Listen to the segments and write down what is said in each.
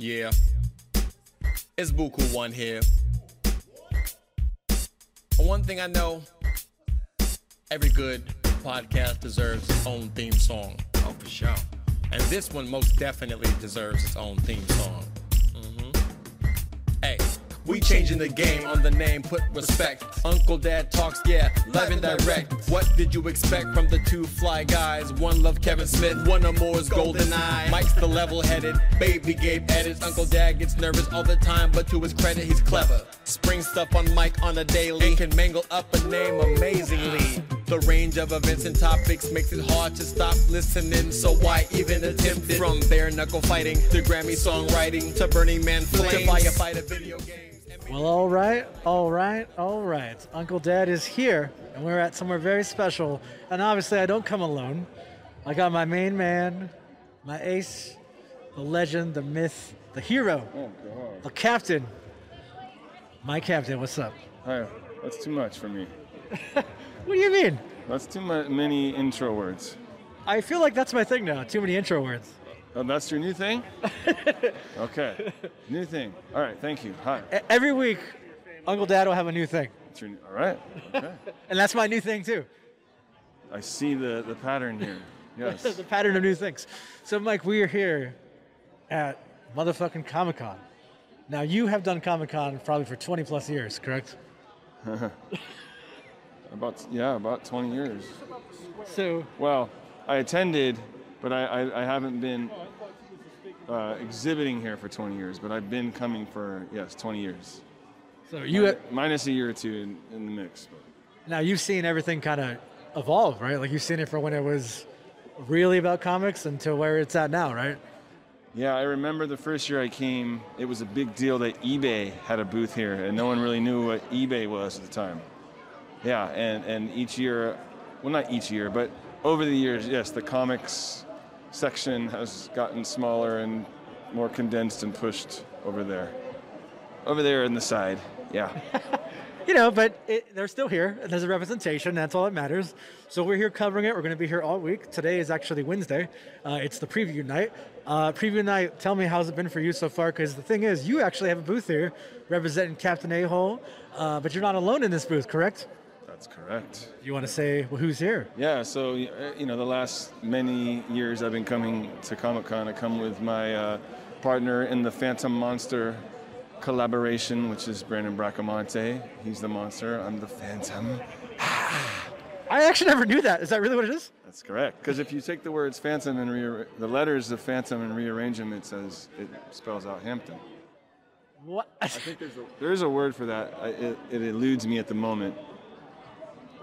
Yeah. It's Buku One here. One thing I know every good podcast deserves its own theme song. Oh, for sure. And this one most definitely deserves its own theme song. We changing the game on the name, put respect. Uncle Dad talks, yeah, live and direct. What did you expect from the two fly guys? One love Kevin Smith, one or more is Golden Eye. Mike's the level headed, baby Gabe edits. Uncle Dad gets nervous all the time, but to his credit, he's clever. Spring stuff on Mike on a daily, can mangle up a name amazingly. The range of events and topics makes it hard to stop listening, so why even attempt it? From bare knuckle fighting to Grammy songwriting to Burning Man flames to firefighter video games. Well, all right, all right, all right. Uncle Dad is here, and we're at somewhere very special. And obviously, I don't come alone. I got my main man, my ace, the legend, the myth, the hero, Oh, God. the captain. My captain, what's up? Hi. That's too much for me. What do you mean? That's too many intro words. I feel like that's my thing now. Too many intro words. Oh, that's your new thing? okay. New thing. All right. Thank you. Hi. Every week, Uncle Dad will have a new thing, That's your, all right. Okay. and that's my new thing too. I see the, the pattern here. Yes. the pattern of new things. So, Mike, we are here at motherfucking Comic Con. Now, you have done Comic Con probably for 20 plus years, correct? About yeah, about 20 years. So, Well, I attended, but I, I, I haven't been uh, exhibiting here for 20 years. But I've been coming for yes, 20 years. so you minus a year or two in, in the mix. But. now you've seen everything kind of evolve, right? Like you've seen it from when it was really about comics until where it's at now, right? Yeah, I remember the first year I came, it was a big deal that eBay had a booth here, and no one really knew what eBay was at the time. Yeah, and, and each year, well, not each year, but over the years, yes, the comics section has gotten smaller and more condensed and pushed over there. Over there in the side, yeah. You know, but it, they're still here. There's a representation. That's all that matters. So we're here covering it. We're going to be here all week. Today is actually Wednesday. Uh, it's the preview night. Uh, preview night. Tell me how's it been for you so far? Because the thing is, you actually have a booth here representing Captain A Hole, uh, but you're not alone in this booth, correct? That's correct. You want to say well, who's here? Yeah, so uh, you know, the last many years I've been coming to Comic Con. I come with my uh, partner in the Phantom Monster collaboration, which is Brandon Bracamonte. He's the monster. I'm the Phantom. I actually never knew that. Is that really what it is? That's correct. Because if you take the words Phantom and rear- the letters of Phantom and rearrange them, it says it spells out Hampton. What? I think there's a, there's a word for that. I, it, it eludes me at the moment.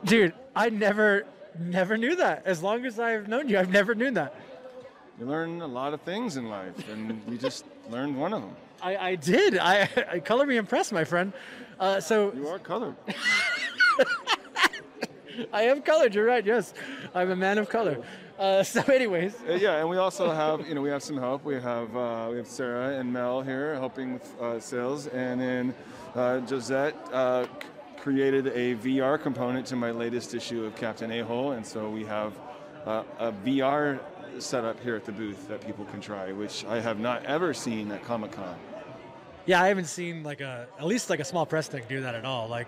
Dude, I never, never knew that. As long as I've known you, I've never knew that. You learn a lot of things in life, and you just learned one of them. I, I did. I, I color me impressed, my friend. Uh, so You are colored. I am colored. You're right. Yes, I'm a man of color. Uh, so, anyways, Uh, yeah, and we also have, you know, we have some help. We have uh, we have Sarah and Mel here helping with uh, sales, and then uh, Josette uh, created a VR component to my latest issue of Captain A-Hole, and so we have uh, a VR setup here at the booth that people can try, which I have not ever seen at Comic Con. yeah, I haven't seen like a at least like a small press thing do that at all. Like,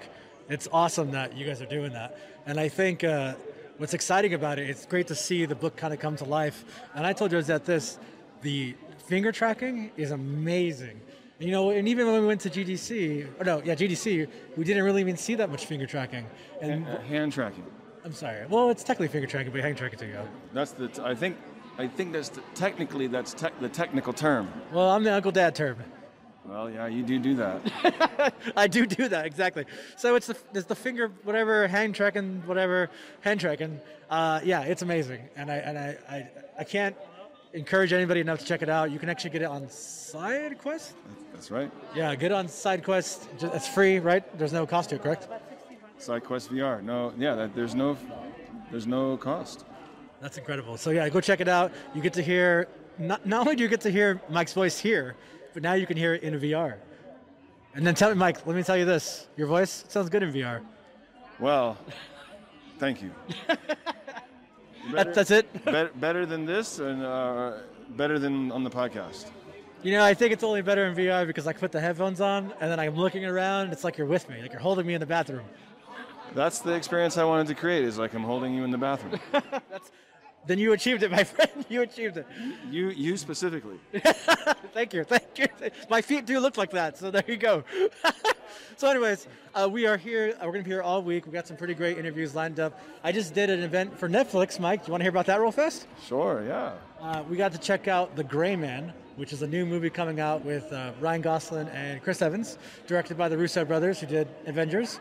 it's awesome that you guys are doing that, and I think uh, what's exciting about it, it's great to see the book kind of come to life. And I told Josette this: the finger tracking is amazing. You know, and even when we went to GDC, or no, yeah, GDC, we didn't really even see that much finger tracking. And Uh, hand tracking. I'm sorry. Well, it's technically finger tracking, but hand tracking too. Yeah. That's the. T- I think. I think that's the, technically that's tec- the technical term. Well, I'm the Uncle Dad term. Well, yeah, you do do that. I do do that exactly. So it's the it's the finger whatever hand tracking whatever hand tracking. Uh, yeah, it's amazing, and I and I, I I can't encourage anybody enough to check it out. You can actually get it on SideQuest. That's right. Yeah, get it on SideQuest. Ju- It's free, right? There's no cost to it, correct? SideQuest VR. No, yeah, that, there's no, there's no cost. That's incredible. So yeah, go check it out. You get to hear not, not only do you get to hear Mike's voice here, but now you can hear it in VR. And then tell me, Mike. Let me tell you this: your voice sounds good in VR. Well, thank you. That, that's it. better, better than this, and uh, better than on the podcast. You know, I think it's only better in VR because I put the headphones on and then I'm looking around. It's like you're with me, like you're holding me in the bathroom. That's the experience I wanted to create. Is like I'm holding you in the bathroom. That's, then you achieved it, my friend. You achieved it. you, you specifically. thank you, thank you. My feet do look like that, so there you go. So, anyways, uh, we are here. Uh, we're gonna be here all week. We got some pretty great interviews lined up. I just did an event for Netflix. Mike, do you want to hear about that real fast? Sure. Yeah. Uh, we got to check out The Gray Man, which is a new movie coming out with uh, Ryan Gosling and Chris Evans, directed by the Russo brothers, who did Avengers.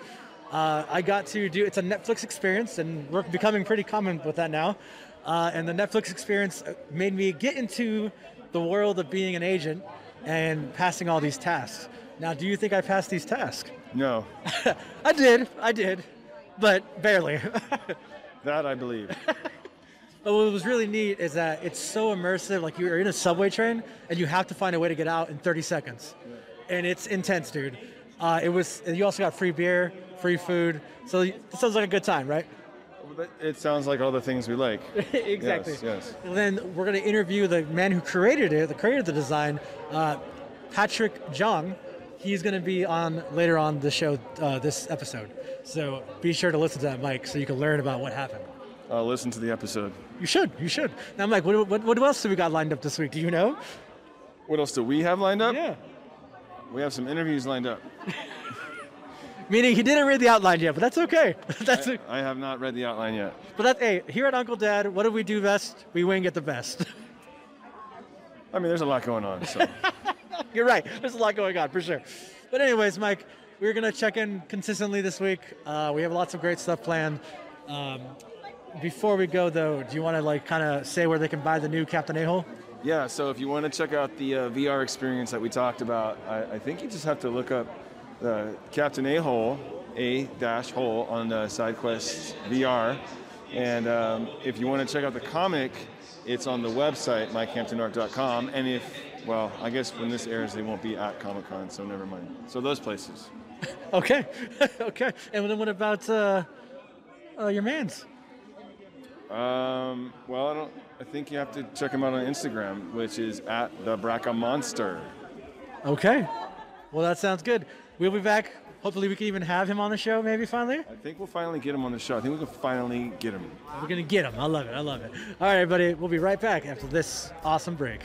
Uh, I got to do it's a Netflix experience, and we're becoming pretty common with that now. Uh, and the Netflix experience made me get into the world of being an agent and passing all these tasks. Now, do you think I passed these tasks? No. I did, I did, but barely. that I believe. But what was really neat is that it's so immersive. Like you're in a subway train and you have to find a way to get out in 30 seconds, and it's intense, dude. Uh, it was. You also got free beer, free food. So it sounds like a good time, right? It sounds like all the things we like. exactly. Yes, yes. And then we're going to interview the man who created it, the creator of the design, uh, Patrick Jung. He's going to be on later on the show, uh, this episode. So be sure to listen to that, Mike, so you can learn about what happened. I'll listen to the episode. You should. You should. Now, Mike, what, what, what else do we got lined up this week? Do you know? What else do we have lined up? Yeah. We have some interviews lined up. Meaning he didn't read the outline yet, but that's okay. that's it. I have not read the outline yet. But that, hey, here at Uncle Dad, what do we do best? We wing at the best. I mean, there's a lot going on. So. You're right. There's a lot going on for sure. But anyways, Mike, we're gonna check in consistently this week. Uh, we have lots of great stuff planned. Um, before we go, though, do you want to like kind of say where they can buy the new Captain A-hole? Yeah, so if you want to check out the uh, VR experience that we talked about, I, I think you just have to look up the Captain A Hole, A dash hole on the SideQuest VR. And um, if you want to check out the comic, it's on the website, mikehamptonart.com. And if, well, I guess when this airs, they won't be at Comic Con, so never mind. So those places. Okay, okay. And then what about uh, uh, your man's? Um, well, I don't. I think you have to check him out on Instagram, which is at the Braca Monster. Okay. Well, that sounds good. We'll be back. Hopefully, we can even have him on the show, maybe finally. I think we'll finally get him on the show. I think we can finally get him. We're going to get him. I love it. I love it. All right, everybody. We'll be right back after this awesome break.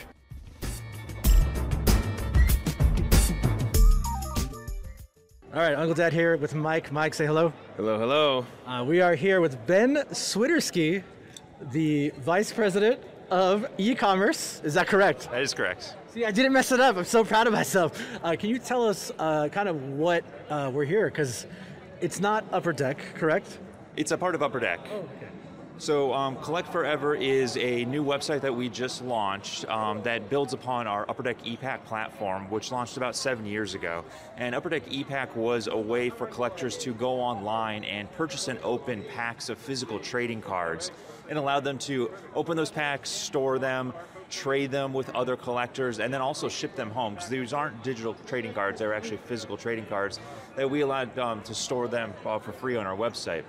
All right, Uncle Dad here with Mike. Mike, say hello. Hello, hello. Uh, we are here with Ben Swittersky, the Vice President of e-commerce. Is that correct? That is correct. See, I didn't mess it up. I'm so proud of myself. Uh, can you tell us uh, kind of what uh, we're here? Because it's not Upper Deck, correct? It's a part of Upper Deck. Oh, okay. So, um, Collect Forever is a new website that we just launched um, that builds upon our Upper Deck ePack platform, which launched about seven years ago. And Upper Deck ePack was a way for collectors to go online and purchase and open packs of physical trading cards. It allowed them to open those packs, store them, trade them with other collectors, and then also ship them home. Because these aren't digital trading cards, they're actually physical trading cards that we allowed um, to store them uh, for free on our website.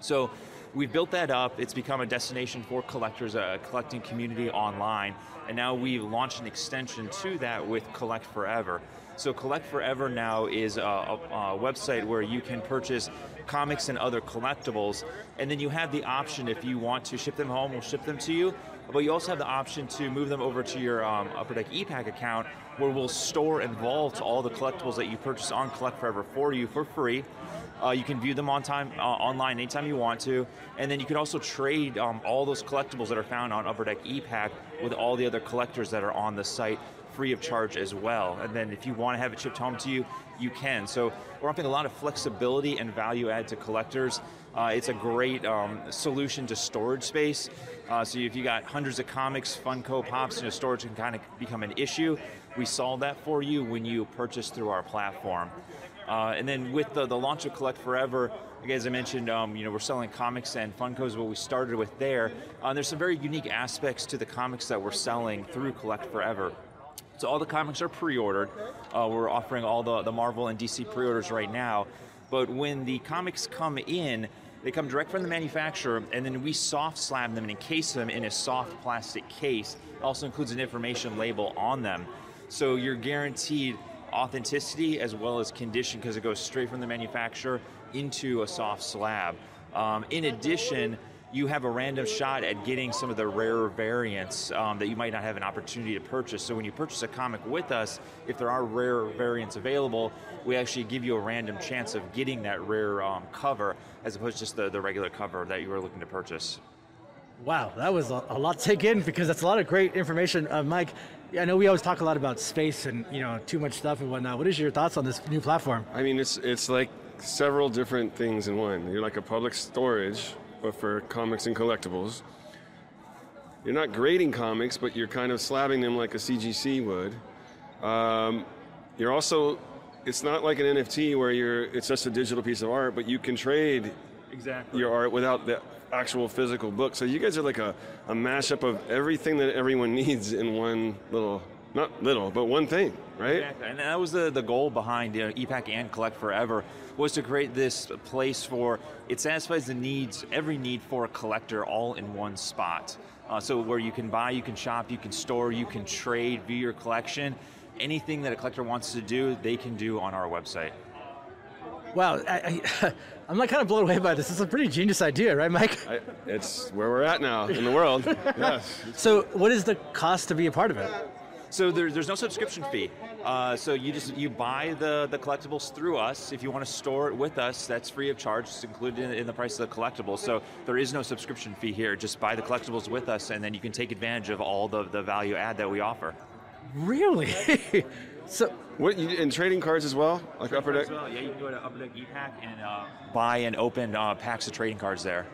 So we've built that up. It's become a destination for collectors, a collecting community online. And now we've launched an extension to that with Collect Forever. So Collect Forever now is a, a, a, website where you can purchase comics and other collectibles, and then you have the option if you want to ship them home, we'll ship them to you. But you also have the option to move them over to your um, Upper Deck ePack account, where we'll store and vault all the collectibles that you purchase on Collect Forever for you for free. Uh, you can view them on time uh, online anytime you want to, and then you can also trade um, all those collectibles that are found on Upper Deck ePack with all the other collectors that are on the site free of charge as well. And then if you want to have it shipped home to you, you can. So we're offering a lot of flexibility and value add to collectors. Uh, it's a great um, solution to storage space. Uh, so if you got hundreds of comics, Funko Pops, you know, storage can kind of become an issue. We solve that for you when you purchase through our platform. Uh, and then with the, the launch of Collect Forever, as I mentioned, um, you know, we're selling comics and Funkos, what we started with there. Uh, there's some very unique aspects to the comics that we're selling through Collect Forever. So all the comics are pre-ordered. Uh, we're offering all the, the Marvel and DC pre-orders right now. But when the comics come in, they come direct from the manufacturer, and then we soft slab them and encase them in a soft plastic case. It also includes an information label on them. So you're guaranteed authenticity as well as condition because it goes straight from the manufacturer into a soft slab. Um, in addition, you have a random shot at getting some of the rarer variants um, that you might not have an opportunity to purchase. So when you purchase a comic with us, if there are rare variants available, we actually give you a random chance of getting that rare um, cover as opposed to just the, the regular cover that you were looking to purchase. Wow, that was a, lot to take in because that's a lot of great information. Uh, Mike, I know we always talk a lot about space and you know too much stuff and whatnot. What is your thoughts on this new platform? I mean, it's it's like several different things in one. You're like a public storage, but for comics and collectibles. You're not grading comics, but you're kind of slabbing them like a CGC would. Um, you're also, it's not like an NFT where you're, it's just a digital piece of art, but you can trade exactly. your art without the actual physical book. So you guys are like a, a mashup of everything that everyone needs in one little not little, but one thing, right? Exactly. And that was the, the goal behind you know, ePack and Collect Forever was to create this place for it satisfies the needs, every need for a collector all in one spot. Uh, so where you can buy, you can shop, you can store, you can trade, view your collection. Anything that a collector wants to do, they can do on our website. Wow, I, I, am like kind of blown away by this. It's a pretty genius idea, right, Mike? I, it's where we're at now in the world. yes. So, what is the cost to be a part of it? So there, there's no subscription fee. Uh, so you just you buy the, the collectibles through us. If you want to store it with us, that's free of charge. It's included in, in the price of the collectibles. So there is no subscription fee here. Just buy the collectibles with us, and then you can take advantage of all the, the value add that we offer. Really? so what you in trading cards as well, like Upper Deck? Well. Yeah, you can go to Upper Deck ePack and uh, buy and open uh, packs of trading cards there.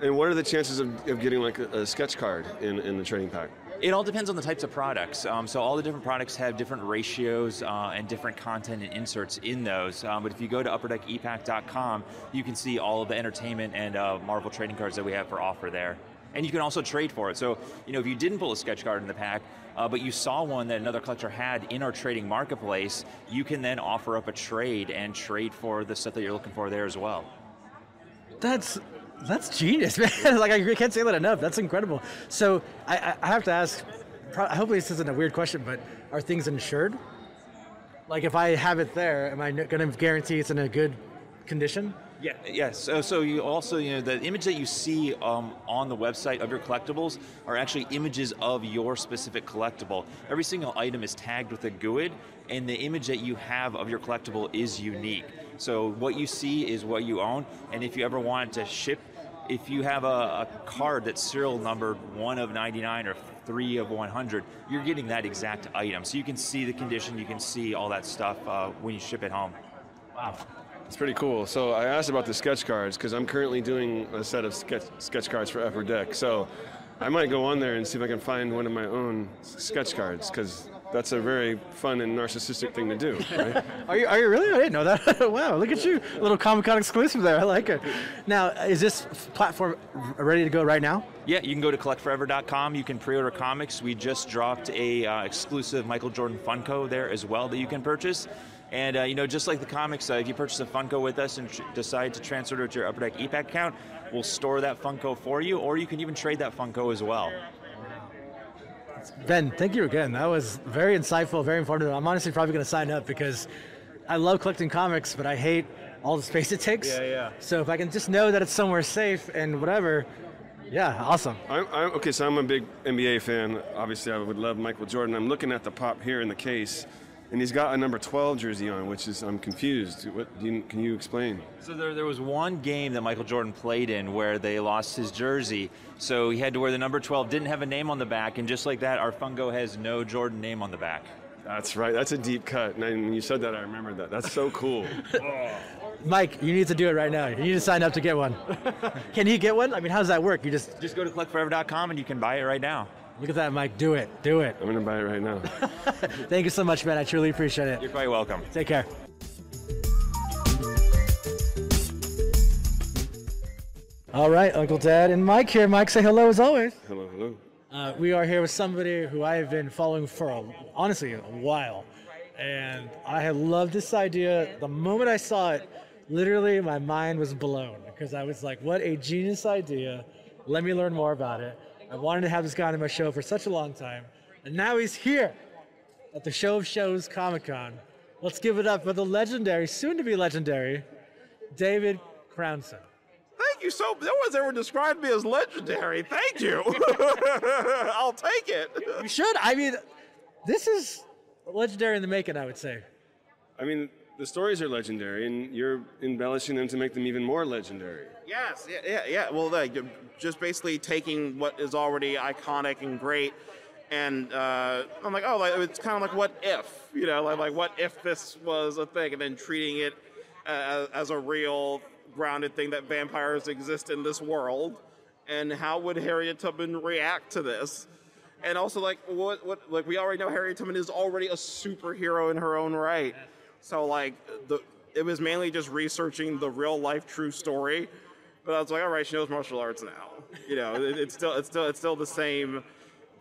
And what are the chances of, of getting like a, a sketch card in, in the trading pack? It all depends on the types of products. Um, so all the different products have different ratios uh, and different content and inserts in those. Um, but if you go to upperdeckepack.com, you can see all of the entertainment and uh, Marvel trading cards that we have for offer there. And you can also trade for it. So, you know, if you didn't pull a sketch card in the pack, uh, but you saw one that another collector had in our trading marketplace, you can then offer up a trade and trade for the stuff that you're looking for there as well. That's that's genius, man. like I can't say that enough. That's incredible. So I, I have to ask. Hopefully, this isn't a weird question, but are things insured? Like if I have it there, am I going to guarantee it's in a good condition? Yeah, yes. So, so you also, you know, the image that you see um, on the website of your collectibles are actually images of your specific collectible. Every single item is tagged with a GUID, and the image that you have of your collectible is unique. So what you see is what you own, and if you ever wanted to ship, if you have a, a card that's serial numbered one of 99 or three of 100, you're getting that exact item. So you can see the condition, you can see all that stuff uh, when you ship it home. Wow. It's pretty cool. So I asked about the sketch cards because I'm currently doing a set of sketch, sketch cards for Upper Deck. So I might go on there and see if I can find one of my own sketch cards because that's a very fun and narcissistic thing to do, right? are, you, are you really? I didn't know that. wow, look at you. A little Comic Con exclusive there. I like it. Now, is this platform ready to go right now? Yeah, you can go to collectforever.com. You can pre-order comics. We just dropped a uh, exclusive Michael Jordan Funko there as well that you can purchase. And uh, you know, just like the comics, uh, if you purchase a Funko with us and tr- decide to transfer it to your Upper Deck ePack account, we'll store that Funko for you, or you can even trade that Funko as well. Ben, thank you again. That was very insightful, very informative. I'm honestly probably going to sign up because I love collecting comics, but I hate all the space it takes. Yeah, yeah. So if I can just know that it's somewhere safe and whatever, yeah, awesome. I'm, I'm, okay, so I'm a big NBA fan. Obviously, I would love Michael Jordan. I'm looking at the pop here in the case and he's got a number 12 jersey on, which is I'm confused. What you, can you explain? So there, there was one game that Michael Jordan played in where they lost his jersey, so he had to wear the number 12. Didn't have a name on the back, and just like that, our Funko has no Jordan name on the back. That's right. That's a deep cut. And when you said that, I remembered that. That's so cool. Oh. Mike, you need to do it right now. You need to sign up to get one. can you get one? I mean, how does that work? You just just go to collectforever.com and you can buy it right now. Look at that, Mike. Do it. Do it. I'm going to buy it right now. Thank you so much, man. I truly appreciate it. You're quite welcome. Take care. All right, Uncle Dad and Mike here. Mike, say hello as always. Hello, hello. Uh, we are here with somebody who I have been following for, a, honestly, a while. And I have loved this idea. The moment I saw it, literally my mind was blown because I was like, what a genius idea. Let me learn more about it. I wanted to have this guy on my show for such a long time, and now he's here. at the Show of Shows Comic Con. Let's give it up for the legendary, soon to be legendary, David Crownson. Thank you so. No one's ever described me as legendary. Thank you. I'll take it. You should. I mean, this is legendary in the making, I would say. I mean, the stories are legendary, and you're embellishing them to make them even more legendary. Yes. Yeah. Yeah. yeah. Well, like, just basically taking what is already iconic and great, and uh, I'm like, oh, like, it's kind of like what if, you know, like, like what if this was a thing, and then treating it uh, as a real grounded thing that vampires exist in this world, and how would Harriet Tubman react to this? And also, like, what, what, like, we already know Harriet Tubman is already a superhero in her own right. So, like, the it was mainly just researching the real life true story. But I was like, all right, she knows martial arts now. You know, it, it's still, it's still, it's still the same,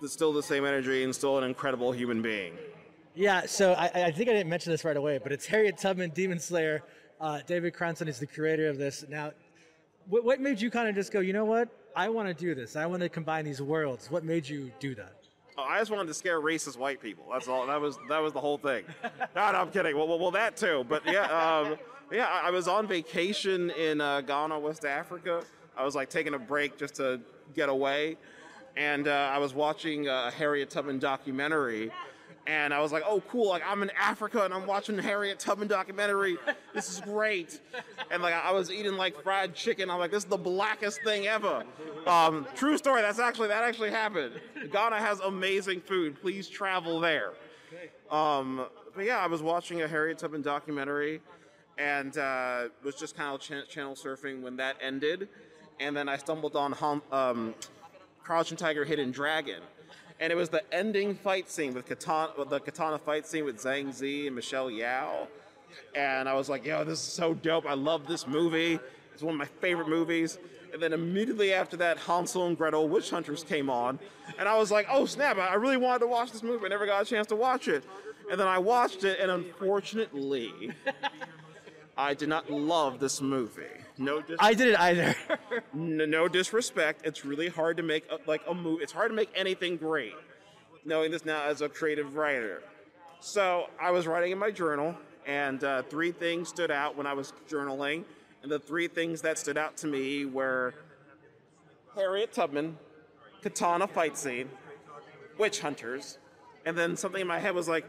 it's still the same energy, and still an incredible human being. Yeah, so I, I think I didn't mention this right away, but it's Harriet Tubman, Demon Slayer. Uh, David Crownson is the curator of this. Now, what, what made you kind of just go, you know what? I want to do this. I want to combine these worlds. What made you do that? Oh, I just wanted to scare racist white people. That's all. That was that was the whole thing. no, no, I'm kidding. Well, well, well that too. But yeah, um, yeah. I was on vacation in uh, Ghana, West Africa. I was like taking a break just to get away, and uh, I was watching a Harriet Tubman documentary. And I was like, "Oh, cool! Like I'm in Africa and I'm watching Harriet Tubman documentary. This is great." And like I was eating like fried chicken. I'm like, "This is the blackest thing ever." Um, true story. That's actually that actually happened. Ghana has amazing food. Please travel there. Um, but yeah, I was watching a Harriet Tubman documentary, and uh, was just kind of ch- channel surfing when that ended, and then I stumbled on hum- um, Crouching Tiger, Hidden Dragon, and it was the ending fight scene with katana, the katana fight scene with Zhang Zi and Michelle Yeoh, and I was like, "Yo, this is so dope! I love this movie. It's one of my favorite movies." And then immediately after that, Hansel and Gretel Witch Hunters came on, and I was like, "Oh snap! I really wanted to watch this movie. I never got a chance to watch it." And then I watched it, and unfortunately, I did not love this movie. No, dis- I didn't either. n- no disrespect. It's really hard to make a, like a movie. It's hard to make anything great. Knowing this now as a creative writer, so I was writing in my journal, and uh, three things stood out when I was journaling. And the three things that stood out to me were Harriet Tubman, katana fight scene, witch hunters, and then something in my head was like,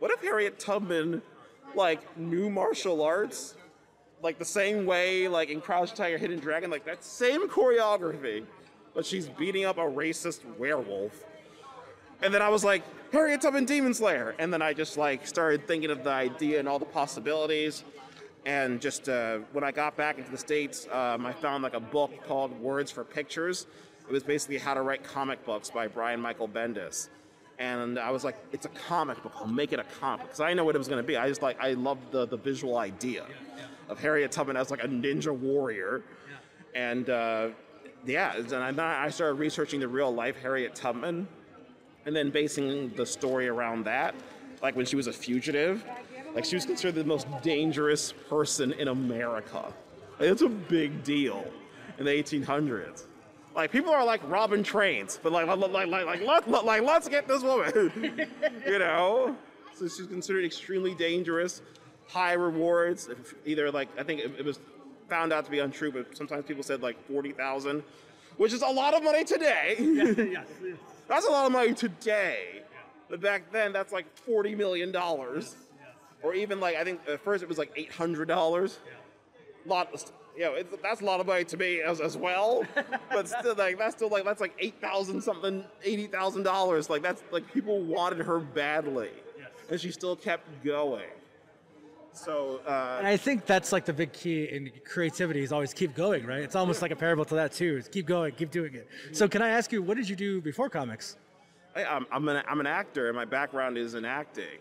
what if Harriet Tubman like knew martial arts? Like the same way like in Crouch Tiger Hidden Dragon, like that same choreography, but she's beating up a racist werewolf. And then I was like, Harriet Tubman Demon Slayer. And then I just like started thinking of the idea and all the possibilities. And just uh, when I got back into the States, um, I found like a book called Words for Pictures. It was basically how to write comic books by Brian Michael Bendis. And I was like, it's a comic book. I'll make it a comic because I know what it was going to be. I just like, I loved the, the visual idea of Harriet Tubman as like a ninja warrior. And uh, yeah, and then I started researching the real life Harriet Tubman and then basing the story around that. Like when she was a fugitive, like she was considered the most dangerous person in America. Like, it's a big deal in the 1800s. Like people are like robbing trains, but like like like like like, let, let- like let's get this woman, you know. So she's considered extremely dangerous, high rewards. If either like I think it, it was found out to be untrue, but sometimes people said like forty thousand, which is a lot of money today. That's a lot of money today. But back then, that's like forty million dollars, or even like I think at first it was like eight hundred dollars. Lot, you know, it's, that's a lot of money to me as, as well. but still, like that's still like that's like eight thousand something, eighty thousand dollars. Like that's like people wanted her badly, and she still kept going. So uh, and I think that's like the big key in creativity is always keep going, right? It's almost like a parable to that too. Is keep going, keep doing it. So can I ask you, what did you do before comics? I, I'm, I'm, an, I'm an actor, and my background is in acting.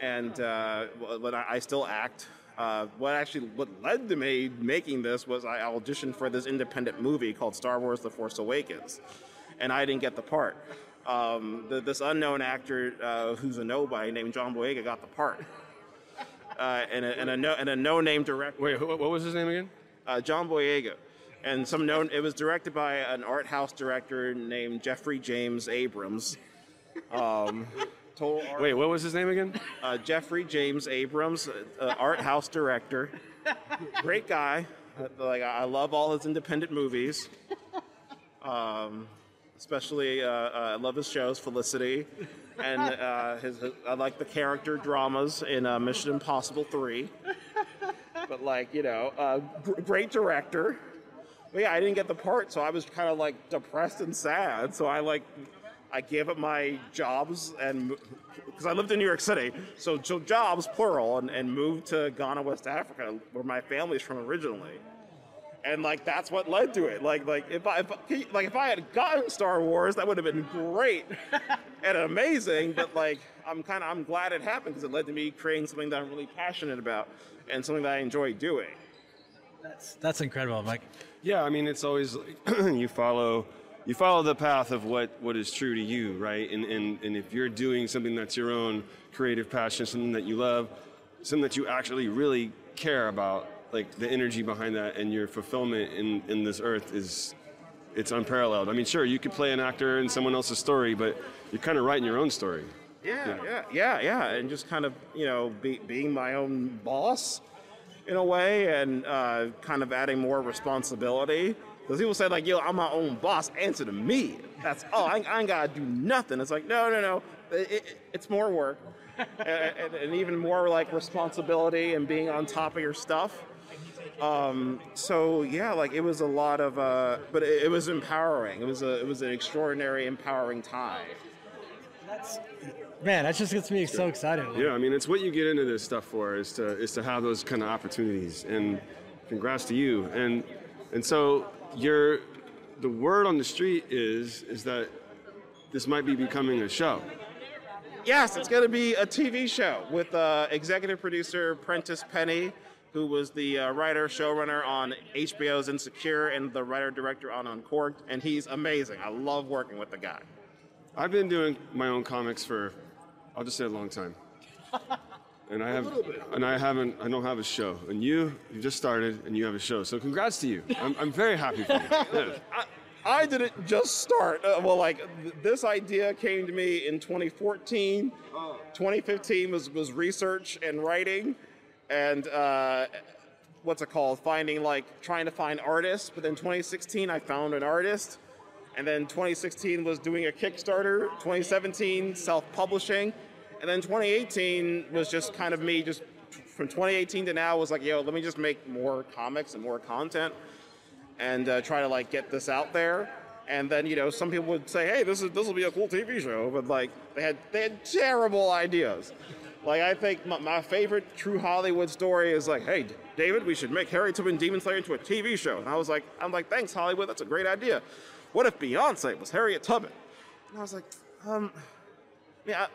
And uh, when I, I still act, uh, what actually what led to me making this was I auditioned for this independent movie called Star Wars: The Force Awakens, and I didn't get the part. Um, the, this unknown actor uh, who's a nobody named John Boyega got the part, uh, and, a, and, a no, and a no-name director. Wait, who- what was his name again? uh, John Boyega, and some known. It was directed by an art house director named Jeffrey James Abrams. Um, total art. Wait, what was his name again? Uh, Jeffrey James Abrams, uh, art house director. Great guy. Uh, like I love all his independent movies. Um, especially, uh, uh, I love his shows, Felicity, and uh, his, his. I like the character dramas in uh, Mission Impossible Three. But like you know, gr- great director. But yeah, I didn't get the part, so I was kind of like depressed and sad. So I like, I gave up my jobs and because I lived in New York City, so, so jobs plural, and, and moved to Ghana, West Africa, where my family's from originally. And like that's what led to it. Like like if I if, I- like if I had gotten Star Wars, that would have been great and amazing. But like I'm kind of I'm glad it happened because it led to me creating something that I'm really passionate about and something that I enjoy doing. That's that's incredible, Mike. Yeah, I mean, it's always like you follow you follow the path of what, what is true to you, right? And, and and if you're doing something that's your own creative passion, something that you love, something that you actually really care about, like the energy behind that and your fulfillment in, in this earth is it's unparalleled. I mean, sure, you could play an actor in someone else's story, but you're kind of writing your own story. Yeah, yeah, yeah, yeah, and just kind of you know be, being my own boss in a way, and uh, kind of adding more responsibility. Because people say like, "Yo, I'm my own boss. Answer to me." That's all. I, ain't- I ain't gotta do nothing. It's like, no, no, no. It, it, it's more work, and, and, and even more like responsibility and being on top of your stuff. Um, so yeah, like it was a lot of, uh, but it, it was empowering. It was a, it was an extraordinary, empowering time. Man, that just gets me so excited. Yeah, I mean, it's what you get into this stuff for is to is to have those kind of opportunities. And congrats to you. And and so you're the word on the street is is that this might be becoming a show. Yes, it's going to be a TV show with uh, executive producer Prentice Penny, who was the uh, writer showrunner on HBO's Insecure and the writer director on Uncorked, and he's amazing. I love working with the guy. I've been doing my own comics for I'll just say a long time. And I have and I haven't I don't have a show. And you you just started and you have a show. So congrats to you. I'm, I'm very happy for you. Yeah. I, I didn't just start. Uh, well, like th- this idea came to me in 2014. 2015 was was research and writing, and uh, what's it called? Finding like trying to find artists. But then 2016, I found an artist, and then 2016 was doing a Kickstarter. 2017, self-publishing, and then 2018 was just kind of me just from 2018 to now was like, yo, let me just make more comics and more content and uh, try to like get this out there. And then you know some people would say, "Hey, this is this will be a cool TV show," but like they had they had terrible ideas. Like I think my, my favorite true Hollywood story is like, "Hey, David, we should make Harry Tubman Demon Slayer into a TV show." And I was like, "I'm like, thanks Hollywood, that's a great idea." What if Beyonce was Harriet Tubman? And I was like, um, yeah,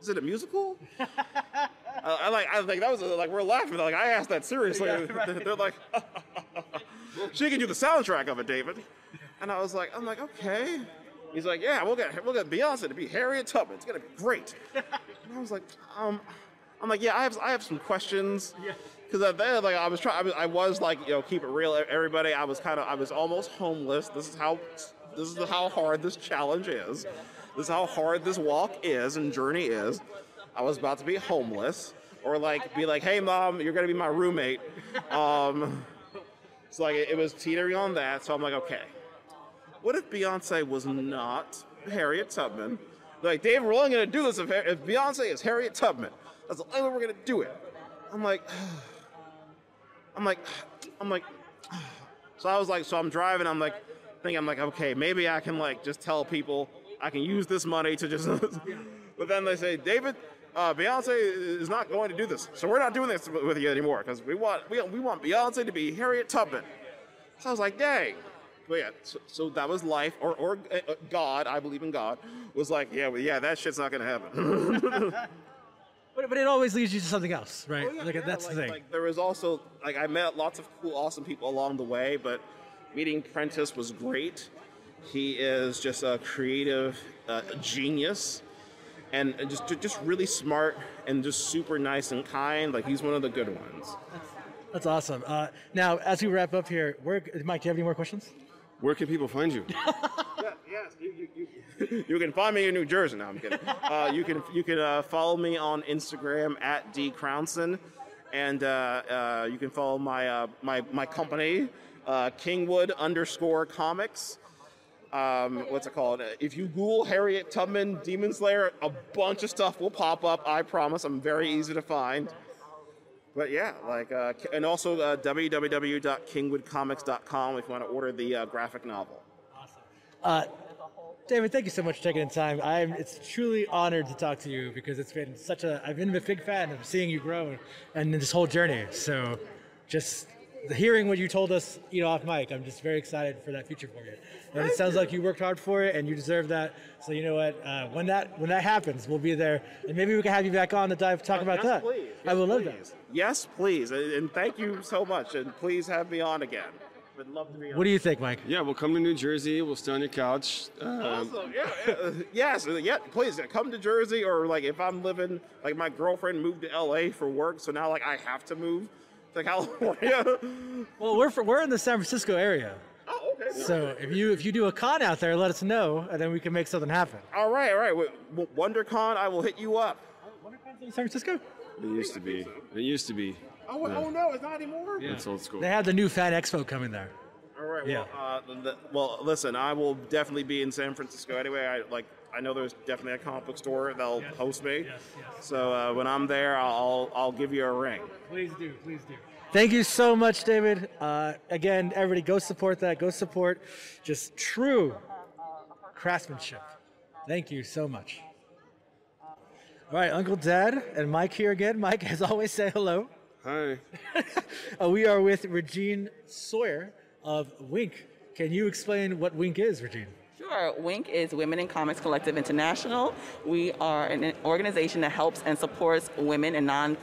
is it a musical? I, I like I think that was like we're laughing like I asked that seriously. They're like, she can do the soundtrack of it, David. And I was like, I'm like, okay. He's like, yeah, we'll get we'll get Beyonce to be Harriet Tubman. It's gonna be great. And I was like, um, I'm like, yeah, I have I have some questions. Because then, like, I was trying, I was, I was like, you know, keep it real, everybody. I was kind of, I was almost homeless. This is how, this is how hard this challenge is. This is how hard this walk is and journey is. I was about to be homeless, or like, be like, hey, mom, you're gonna be my roommate. Um, so like, it was teetering on that. So I'm like, okay, what if Beyonce was not Harriet Tubman? Like, Dave, we're only gonna do this if, if Beyonce is Harriet Tubman. That's the only way we're gonna do it. I'm like, I'm like, I'm like, so I was like, so I'm driving. I'm like, thinking, I'm like, okay, maybe I can like just tell people I can use this money to just. but then they say, David, uh, Beyonce is not going to do this, so we're not doing this with you anymore because we want we, we want Beyonce to be Harriet Tubman. So I was like, dang. But yeah, so, so that was life, or or uh, God, I believe in God, was like, yeah, well, yeah, that shit's not gonna happen. But, but it always leads you to something else, right? Oh, yeah, like yeah, that's like, the thing. Like there was also like I met lots of cool, awesome people along the way, but meeting Prentice was great. He is just a creative uh, genius, and and just just really smart and just super nice and kind. Like he's one of the good ones. That's awesome. Uh, now, as we wrap up here, where, Mike, do you have any more questions? Where can people find you? Yeah, yes, you, you, you, you can find me in New Jersey. No, I'm kidding. Uh, you can you can uh, follow me on Instagram at d crownson, and uh, uh, you can follow my uh, my my company, uh, Kingwood underscore Comics. Um, what's it called? If you Google Harriet Tubman Demon Slayer, a bunch of stuff will pop up. I promise. I'm very easy to find. But yeah, like, uh, and also uh, www.kingwoodcomics.com if you want to order the uh, graphic novel. Uh, David, thank you so much for taking the time. I'm it's truly honored to talk to you because it's been such a I've been a big fan of seeing you grow and this whole journey. So just hearing what you told us, you know, off mic, I'm just very excited for that future for you. And it sounds like you worked hard for it and you deserve that. So you know what? Uh, when that when that happens, we'll be there and maybe we can have you back on to dive talk about yes, that. Please. I would love that. Yes, please. And and thank you so much. And please have me on again. Would love to be on. What do you think, Mike? Yeah, we'll come to New Jersey. We'll stay on your couch. Um, Awesome. Yeah, yeah. yes. Yeah. Please uh, come to Jersey, or like if I'm living, like my girlfriend moved to LA for work, so now like I have to move to California. Well, we're fr- we're in the San Francisco area. oh, okay. So if you if you do a con out there, let us know, and then we can make something happen. All right, all right. W- WonderCon, I will hit you up. WonderCon's in San Francisco? it used to be. It used to be. Oh, Yeah. oh no, it's not anymore. Yeah. It's old school. They have the new Fan Expo coming there. All right. Yeah. Well, uh, the, well, listen, I will definitely be in San Francisco anyway. I like. I know there's definitely a comic book store that'll Yes, host me. yes, yes. So uh, when I'm there, I'll I'll give you a ring. Please do, please do. Thank you so much, David. Uh, again, everybody, go support that. Go support just true craftsmanship. Thank you so much. All right, Uncle Dad and Mike here again. Mike, as always, say hello. Hi. Uh, we are with Regine Sawyer of Wink. Can you explain what Wink is, Regine? Sure. WINK is Women in Comics Collective International. We are an organization that helps and supports women and non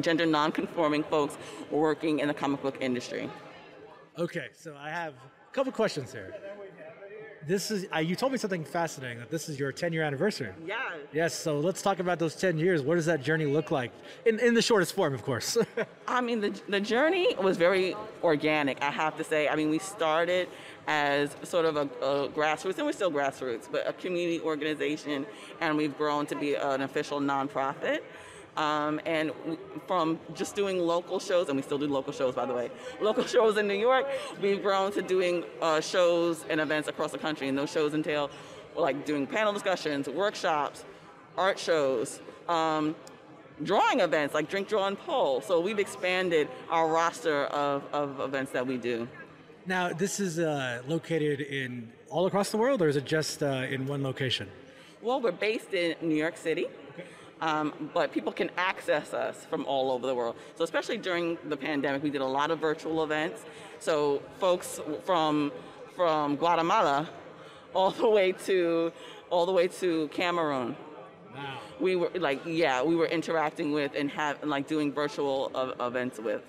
gender non-conforming folks working in the comic book industry. Okay, so I have a couple questions here. This is uh, you told me something fascinating that this is your 10 year anniversary. Yeah. Yes, so let's talk about those 10 years. What does that journey look like? In, in the shortest form, of course. I mean, the, the journey was very organic, I have to say. I mean, we started as sort of a, a grassroots, and we're still grassroots, but a community organization, and we've grown to be an official nonprofit. Um, and from just doing local shows, and we still do local shows, by the way, local shows in New York, we've grown to doing uh, shows and events across the country. And those shows entail like doing panel discussions, workshops, art shows, um, drawing events like Drink, Draw, and Poll. So we've expanded our roster of, of events that we do. now, this is uh, located in all across the world, or is it just uh, in one location? Well, we're based in New York City, um, but people can access us from all over the world. So, especially during the pandemic, we did a lot of virtual events. So, folks from from Guatemala all the way to all the way to Cameroon. Wow. We were like, yeah, we were interacting with and have and like doing virtual uh, events with.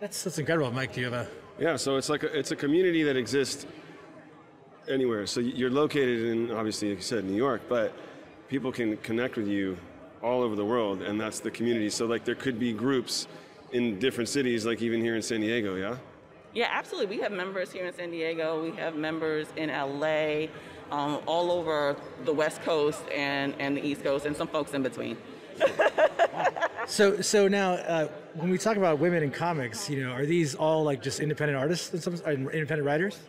That's, that's incredible, Mike. Do you have a. Yeah, so it's like a, it's a community that exists anywhere. So you're located in obviously, like you said, New York, but people can connect with you all over the world, and that's the community. So like there could be groups in different cities, like even here in San Diego. Yeah. Yeah, absolutely. We have members here in San Diego. We have members in LA, um, all over the West Coast and, and the East Coast, and some folks in between. So, so now, uh, when we talk about women in comics, you know, are these all like just independent artists and some uh, independent writers?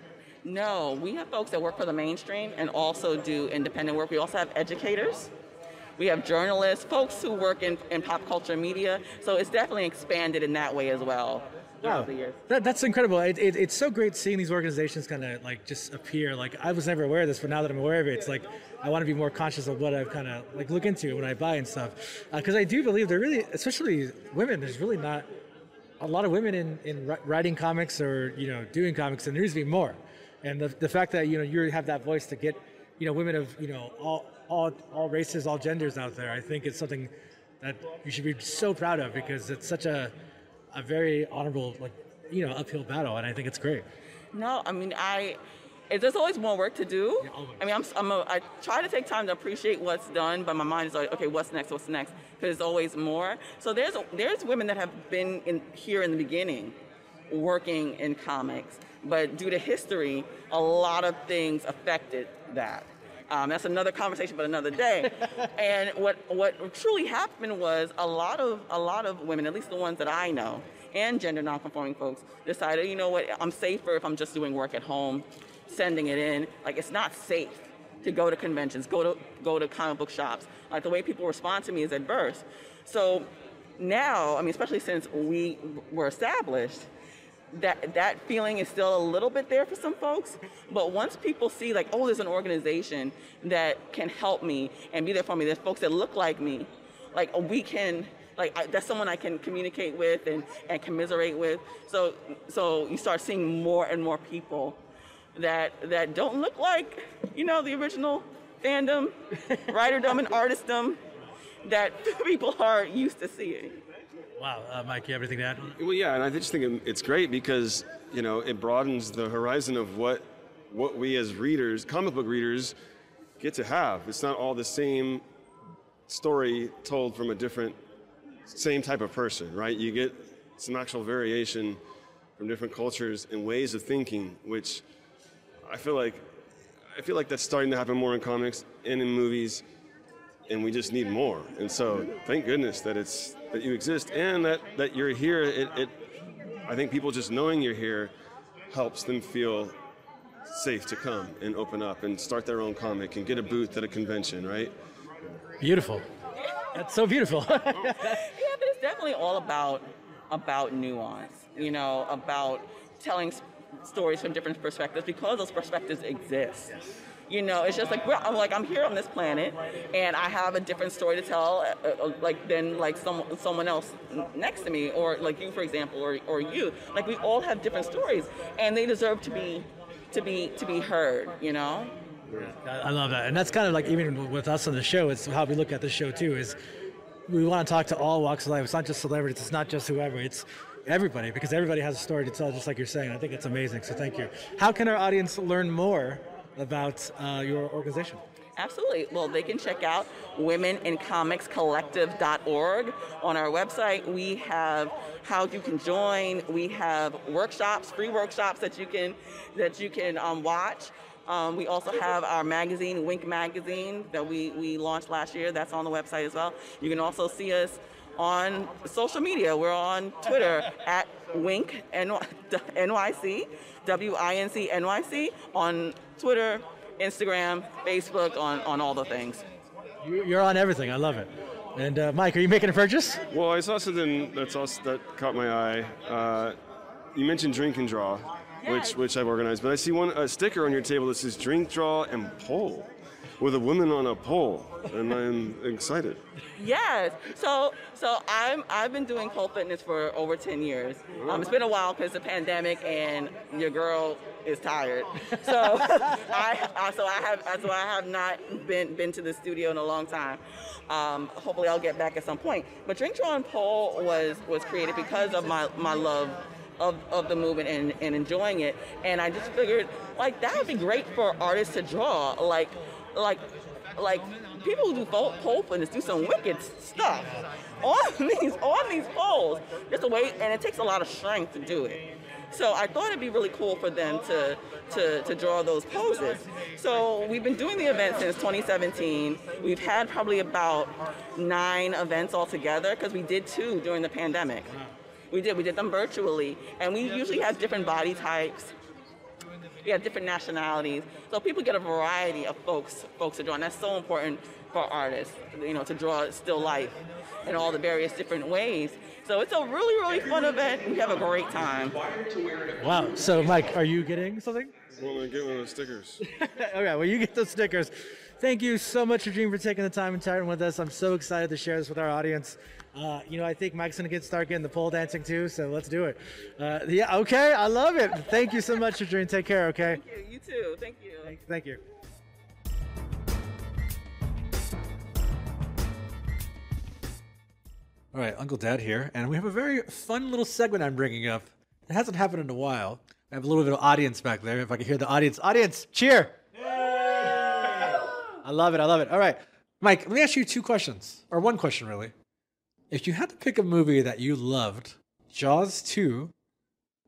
No, we have folks that work for the mainstream and also do independent work. We also have educators. We have journalists, folks who work in, in pop culture media. So it's definitely expanded in that way as well years. That, that's incredible. It, it, it's so great seeing these organizations kind of like just appear. Like I was never aware of this, but now that I'm aware of it, it's like I want to be more conscious of what I've kind of like look into when I buy and stuff. Uh, because I do believe there really, especially women, there's really not a lot of women in, in writing comics or you know doing comics, and there needs to be more. And the, the fact that you know you have that voice to get you know women of you know all all all races, all genders out there, I think it's something that you should be so proud of because it's such a a very honorable like you know uphill battle, and I think it's great. No, I mean, I. There's always more work to do. Yeah. I mean, I'm, I'm a, I try to take time to appreciate what's done, but my mind is like, okay, what's next? What's next? Because there's always more. So there's there's women that have been in here in the beginning, working in comics, but due to history, a lot of things affected that. Um, that's another conversation, but another day. and what what truly happened was a lot of a lot of women, at least the ones that I know, and gender nonconforming folks, decided, you know what, I'm safer if I'm just doing work at home, sending it in. Like it's not safe to go to conventions, go to go to comic book shops. Like the way people respond to me is adverse. So now, I mean, especially since we were established, that that feeling is still a little bit there for some folks. But once people see like, oh, there's an organization that can help me and be there for me. There's folks that look like me. Like we can like I, that's someone I can communicate with and, and commiserate with. So so you start seeing more and more people that that don't look like you know the original fandom, writerdom and artistdom that people are used to seeing. Wow, uh, Mike, you have anything to add? Well, yeah, and I just think it's great because you know it broadens the horizon of what what we as readers, comic book readers, get to have. It's not all the same story told from a different, same type of person, right? You get some actual variation from different cultures and ways of thinking, which I feel like I feel like that's starting to happen more in comics and in movies, and we just need more. And so, thank goodness that it's that you exist and that, that you're here. It, it, I think people just knowing you're here helps them feel safe to come and open up and start their own comic and get a booth at a convention, right? Beautiful. That's so beautiful. yeah, but it's definitely all about about nuance. You know, about telling s- stories from different perspectives because those perspectives exist. You know, it's just like I'm like I'm here on this planet, and I have a different story to tell, uh, uh, like than like some someone else next to me, or like you, for example, or or you. Like we all have different stories, and they deserve to be to be to be heard. You know. I I love that, and that's kind of like even with us on the show. It's how we look at the show too. Is we want to talk to all walks of life. It's not just celebrities. It's not just whoever. It's everybody because everybody has a story to tell, just like you're saying. I think it's amazing. So thank you. How can our audience learn more about uh, your organization? Absolutely. Well, they can check out womenincomicscollective.org. On our website, we have how you can join. We have workshops, free workshops that you can that you can um, watch. Um, we also have our magazine, Wink Magazine, that we, we launched last year. That's on the website as well. You can also see us on social media. We're on Twitter at Wink NYC, W I N C N Y C, on Twitter, Instagram, Facebook, on, on all the things. You- You're on everything. I love it. And uh, Mike, are you making a purchase? Well, I saw something that's also that caught my eye. Uh, you mentioned drink and draw, which Yes. which I've organized, but I see one a sticker on your table that says drink, draw, and pole, with a woman on a pole, and I'm excited. Yes. So so I'm I've been doing pole fitness for over 10 years. Um, it's been a while because the pandemic and your girl is tired. So I, I so I have so I have not been been to the studio in a long time. Um, hopefully I'll get back at some point. But Drink Draw and Pole was was created because of my my love of, of the movement and, and enjoying it. And I just figured like that would be great for artists to draw. Like like like people who do pole, pole fitness do some wicked stuff on these on these poles. Just a way, and it takes a lot of strength to do it. So I thought it'd be really cool for them to, to, to draw those poses. So we've been doing the event since 2017. We've had probably about nine events altogether because we did two during the pandemic. We did. We did them virtually, and we usually have different body types. We have different nationalities, so people get a variety of folks folks to draw, and that's so important for artists, you know, to draw still life in all the various different ways. So it's a really really fun event. We have a great time. Wow. So Mike, are you getting something? Well, I get one of the stickers. All right, well, you get those stickers. Thank you so much, Regine, for taking the time and chatting with us. I'm so excited to share this with our audience. Uh, you know, I think Mike's gonna get start getting the pole dancing too, so let's do it. Uh, yeah, okay, I love it. Thank you so much, Regine. Take care, okay? Thank you. You too. Thank you. Thank you. All right, Uncle Dad here, and we have a very fun little segment I'm bringing up. It hasn't happened in a while. I have a little bit of audience back there. If I can hear the audience, audience, cheer! I love it. I love it. All right, Mike, let me ask you two questions, or one question really. If you had to pick a movie that you loved, Jaws 2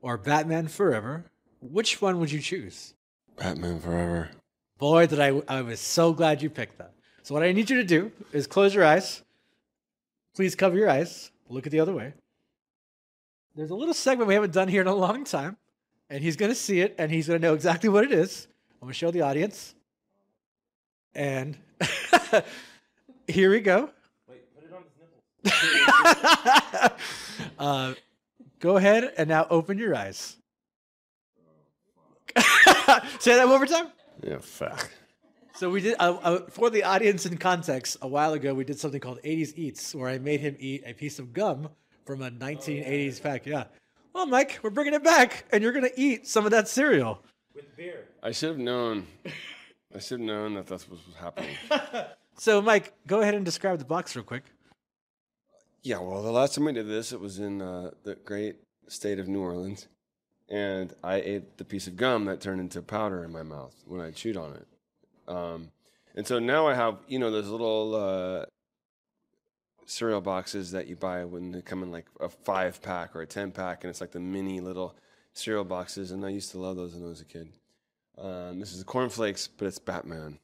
or Batman Forever, which one would you choose? Batman Forever. Boy, did I, I was so glad you picked that. So, what I need you to do is close your eyes. Please cover your eyes. Look at the other way. There's a little segment we haven't done here in a long time, and he's going to see it and he's going to know exactly what it is. I'm going to show the audience. And here we go. Wait, put it on his nipple. uh, go ahead and now open your eyes. Say that one more time. Yeah, fuck. So we did uh, uh, for the audience in context. A while ago, we did something called '80s Eats, where I made him eat a piece of gum from a 1980s pack. Yeah. Well, Mike, we're bringing it back, and you're gonna eat some of that cereal. With beer. I should have known. I should have known that that's what was happening. So, Mike, go ahead and describe the box real quick. Yeah, well, the last time we did this, it was in uh, the great state of New Orleans, and I ate the piece of gum that turned into powder in my mouth when I chewed on it. Um, and so now I have, you know, those little uh, cereal boxes that you buy when they come in like a five pack or a ten pack, and it's like the mini little cereal boxes. And I used to love those when I was a kid. Um, this is cornflakes, but it's Batman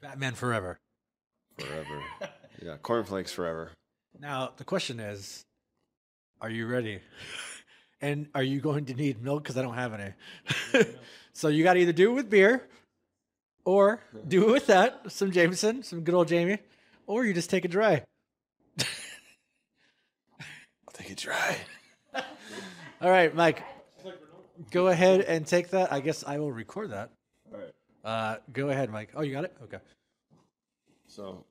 Batman Forever. forever. yeah, cornflakes forever. Now the question is, are you ready? and are you going to need milk? Because I don't have any. so you got to either do it with beer, or do it with that, some Jameson, some good old Jamie, or you just take it dry. I'll take it dry. All right, Mike go ahead and take that. I guess I will record that. All right. Uh, go ahead, Mike. Oh, you got it. Okay. So,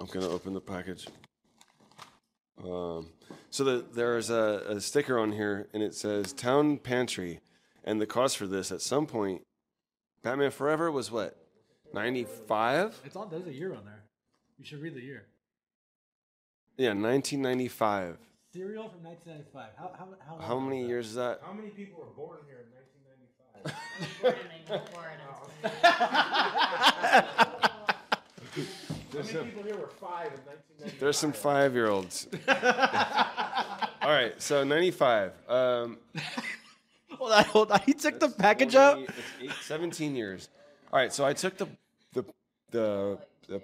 I'm gonna open the package. Um, so the, there's a, a sticker on here, and it says "Town Pantry," and the cost for this at some point, Batman Forever was what, ninety five? It's on. There's a year on there. You should read the year. Yeah, 1995. Cereal from 1995. How, how, how, how many years is that? How many people were born here in 1995? there were five and 19 There's some five-year-olds. All right, so 95. Um, hold on, hold on. He took the package 20, out. Eight, 17 years. All right, so I took the the the, the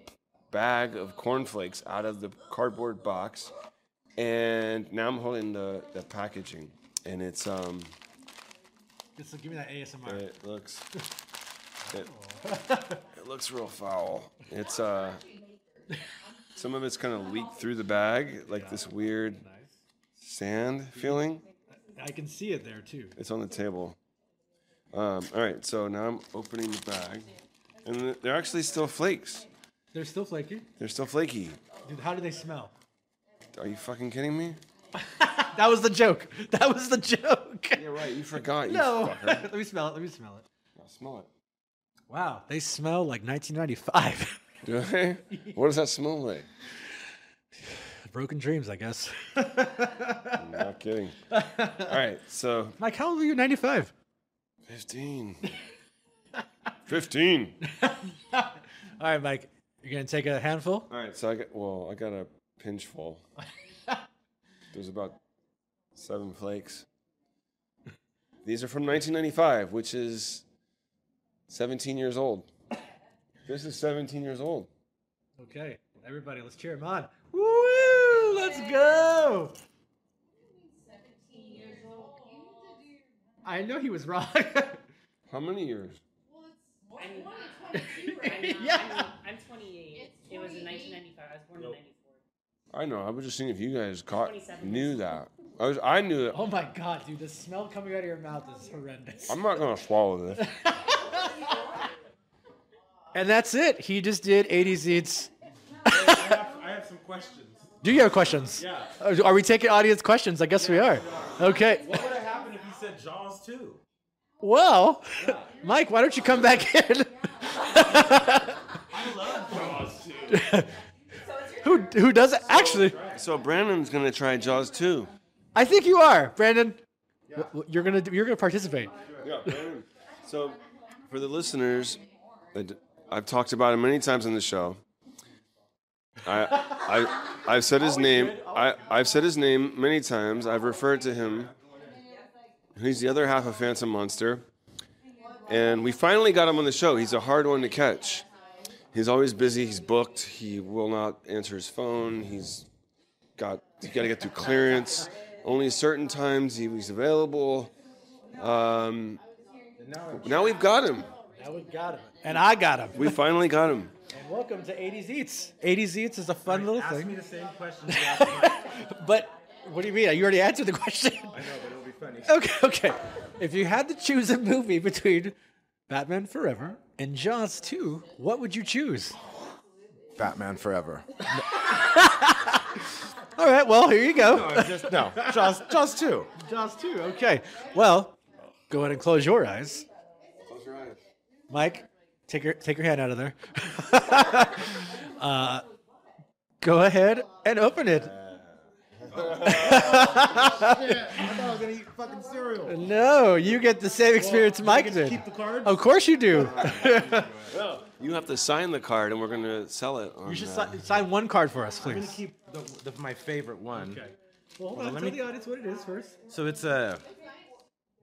bag of cornflakes out of the cardboard box and now I'm holding the, the packaging, and it's um Just give me that ASMR. it looks it, it looks real foul. It's uh some of it's kind of leaked through the bag, like this weird sand feeling. I can see it there too. It's on the table. Um, all right, so now I'm opening the bag, and they're actually still flakes. They're still flaky. They're still flaky. Dude, how do they smell? Are you fucking kidding me? That was the joke. That was the joke. You're right. You forgot. You No. fucker. Let me smell it. Let me smell it. I'll smell it. Wow, they smell like 1995. Do they? What does that smell like? Broken dreams, I guess. I'm not kidding. All right, so Mike, how old are you? 95. 15. 15. All right, Mike, you're gonna take a handful. All right, so I got well, I got a pinch full. There's about seven flakes. These are from 1995, which is 17 years old. This is 17 years old. Okay, everybody, let's cheer him on. Woo! Let's go. I know he was wrong. How many years? I'm 22 right now. Yeah. I'm, I'm 28. It was in 1995. I was born in 94. I know. I was just seeing if you guys caught 27 knew that. I was. I knew it. oh my god, dude, the smell coming out of your mouth is horrendous. I'm not gonna swallow this. And that's it. He just did 80s eats. I, have, I have some questions. Do you have questions? Yeah. Are we taking audience questions? I guess we are. Okay. What would have happened if you said Jaws 2? Well, Mike, why don't you come back in? I love Jaws 2. who who does it? Actually, So Brandon's gonna try Jaws too. I think you are, Brandon. W- You're gonna you're gonna participate. Yeah, Brandon. So, for the listeners, I d- I've talked about him many times on the show. I, I, I've said his name. I, I've said his name many times. I've referred to him He's the other half of Phantom Monster. And we finally got him on the show. He's a hard one to catch. He's always busy. He's booked. He will not answer his phone. He's got he's got to get through clearance. Only certain times he was available. Um, now we've got him. Now we got him. And I got him. We finally got him. And welcome to 80s Eats. 80s Eats is a fun little Ask thing. me the same question. you asked me. But what do you mean? You already answered the question. I know, but it'll be funny. Okay, okay. If you had to choose a movie between Batman Forever and Jaws 2, what would you choose? Batman Forever. All right, well, here you go. No, just no. Jaws, Jaws two. Jaws 2, okay. Well, go ahead and close your eyes. Close your eyes. Mike, take your take your hand out of there. uh, go ahead and open it. I thought I was gonna eat fucking cereal. No, you get the same experience Mike did. keep the cards? Of course you do. You have to sign the card, and we're going to sell it. On, you should uh, si- sign one card for us, please. I'm gonna keep the, the, my favorite one. Okay. Well, hold Well, on. let Tell me- the audience what it is first. So it's a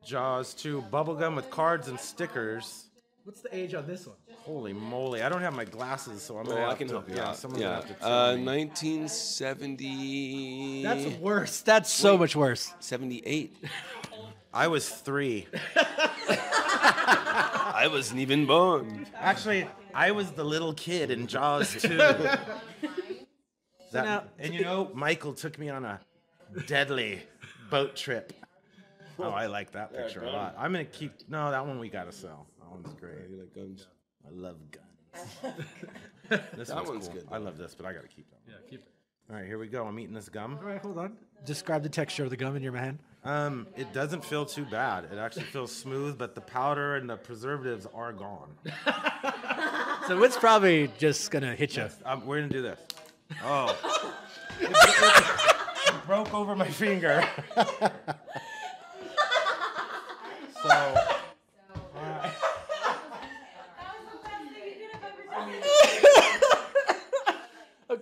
Jaws 2 bubblegum with cards and stickers. What's the age on this one? Holy moly! I don't have my glasses, so I'm gonna. Well, I have can to, help you yeah, out. someone's yeah. gonna have to tell Uh, 1970. That's worse. That's so much worse. 78. I was three. I wasn't even born. Actually, I was the little kid in Jaws too. That- now- and you know, Michael took me on a deadly boat trip. Oh, I like that picture a lot. I'm gonna keep. No, that one we gotta sell. That one's great. You like guns? I love guns. this That one's, one's cool. good, I love this, but I gotta keep that. Yeah, keep it. All right, here we go. I'm eating this gum. All right, hold on. Describe the texture of the gum in your hand. Um, it doesn't feel too bad. It actually feels smooth, but the powder and the preservatives are gone. So it's probably just gonna hit you. Um, we're gonna do this. Oh, it, it- it broke over my finger.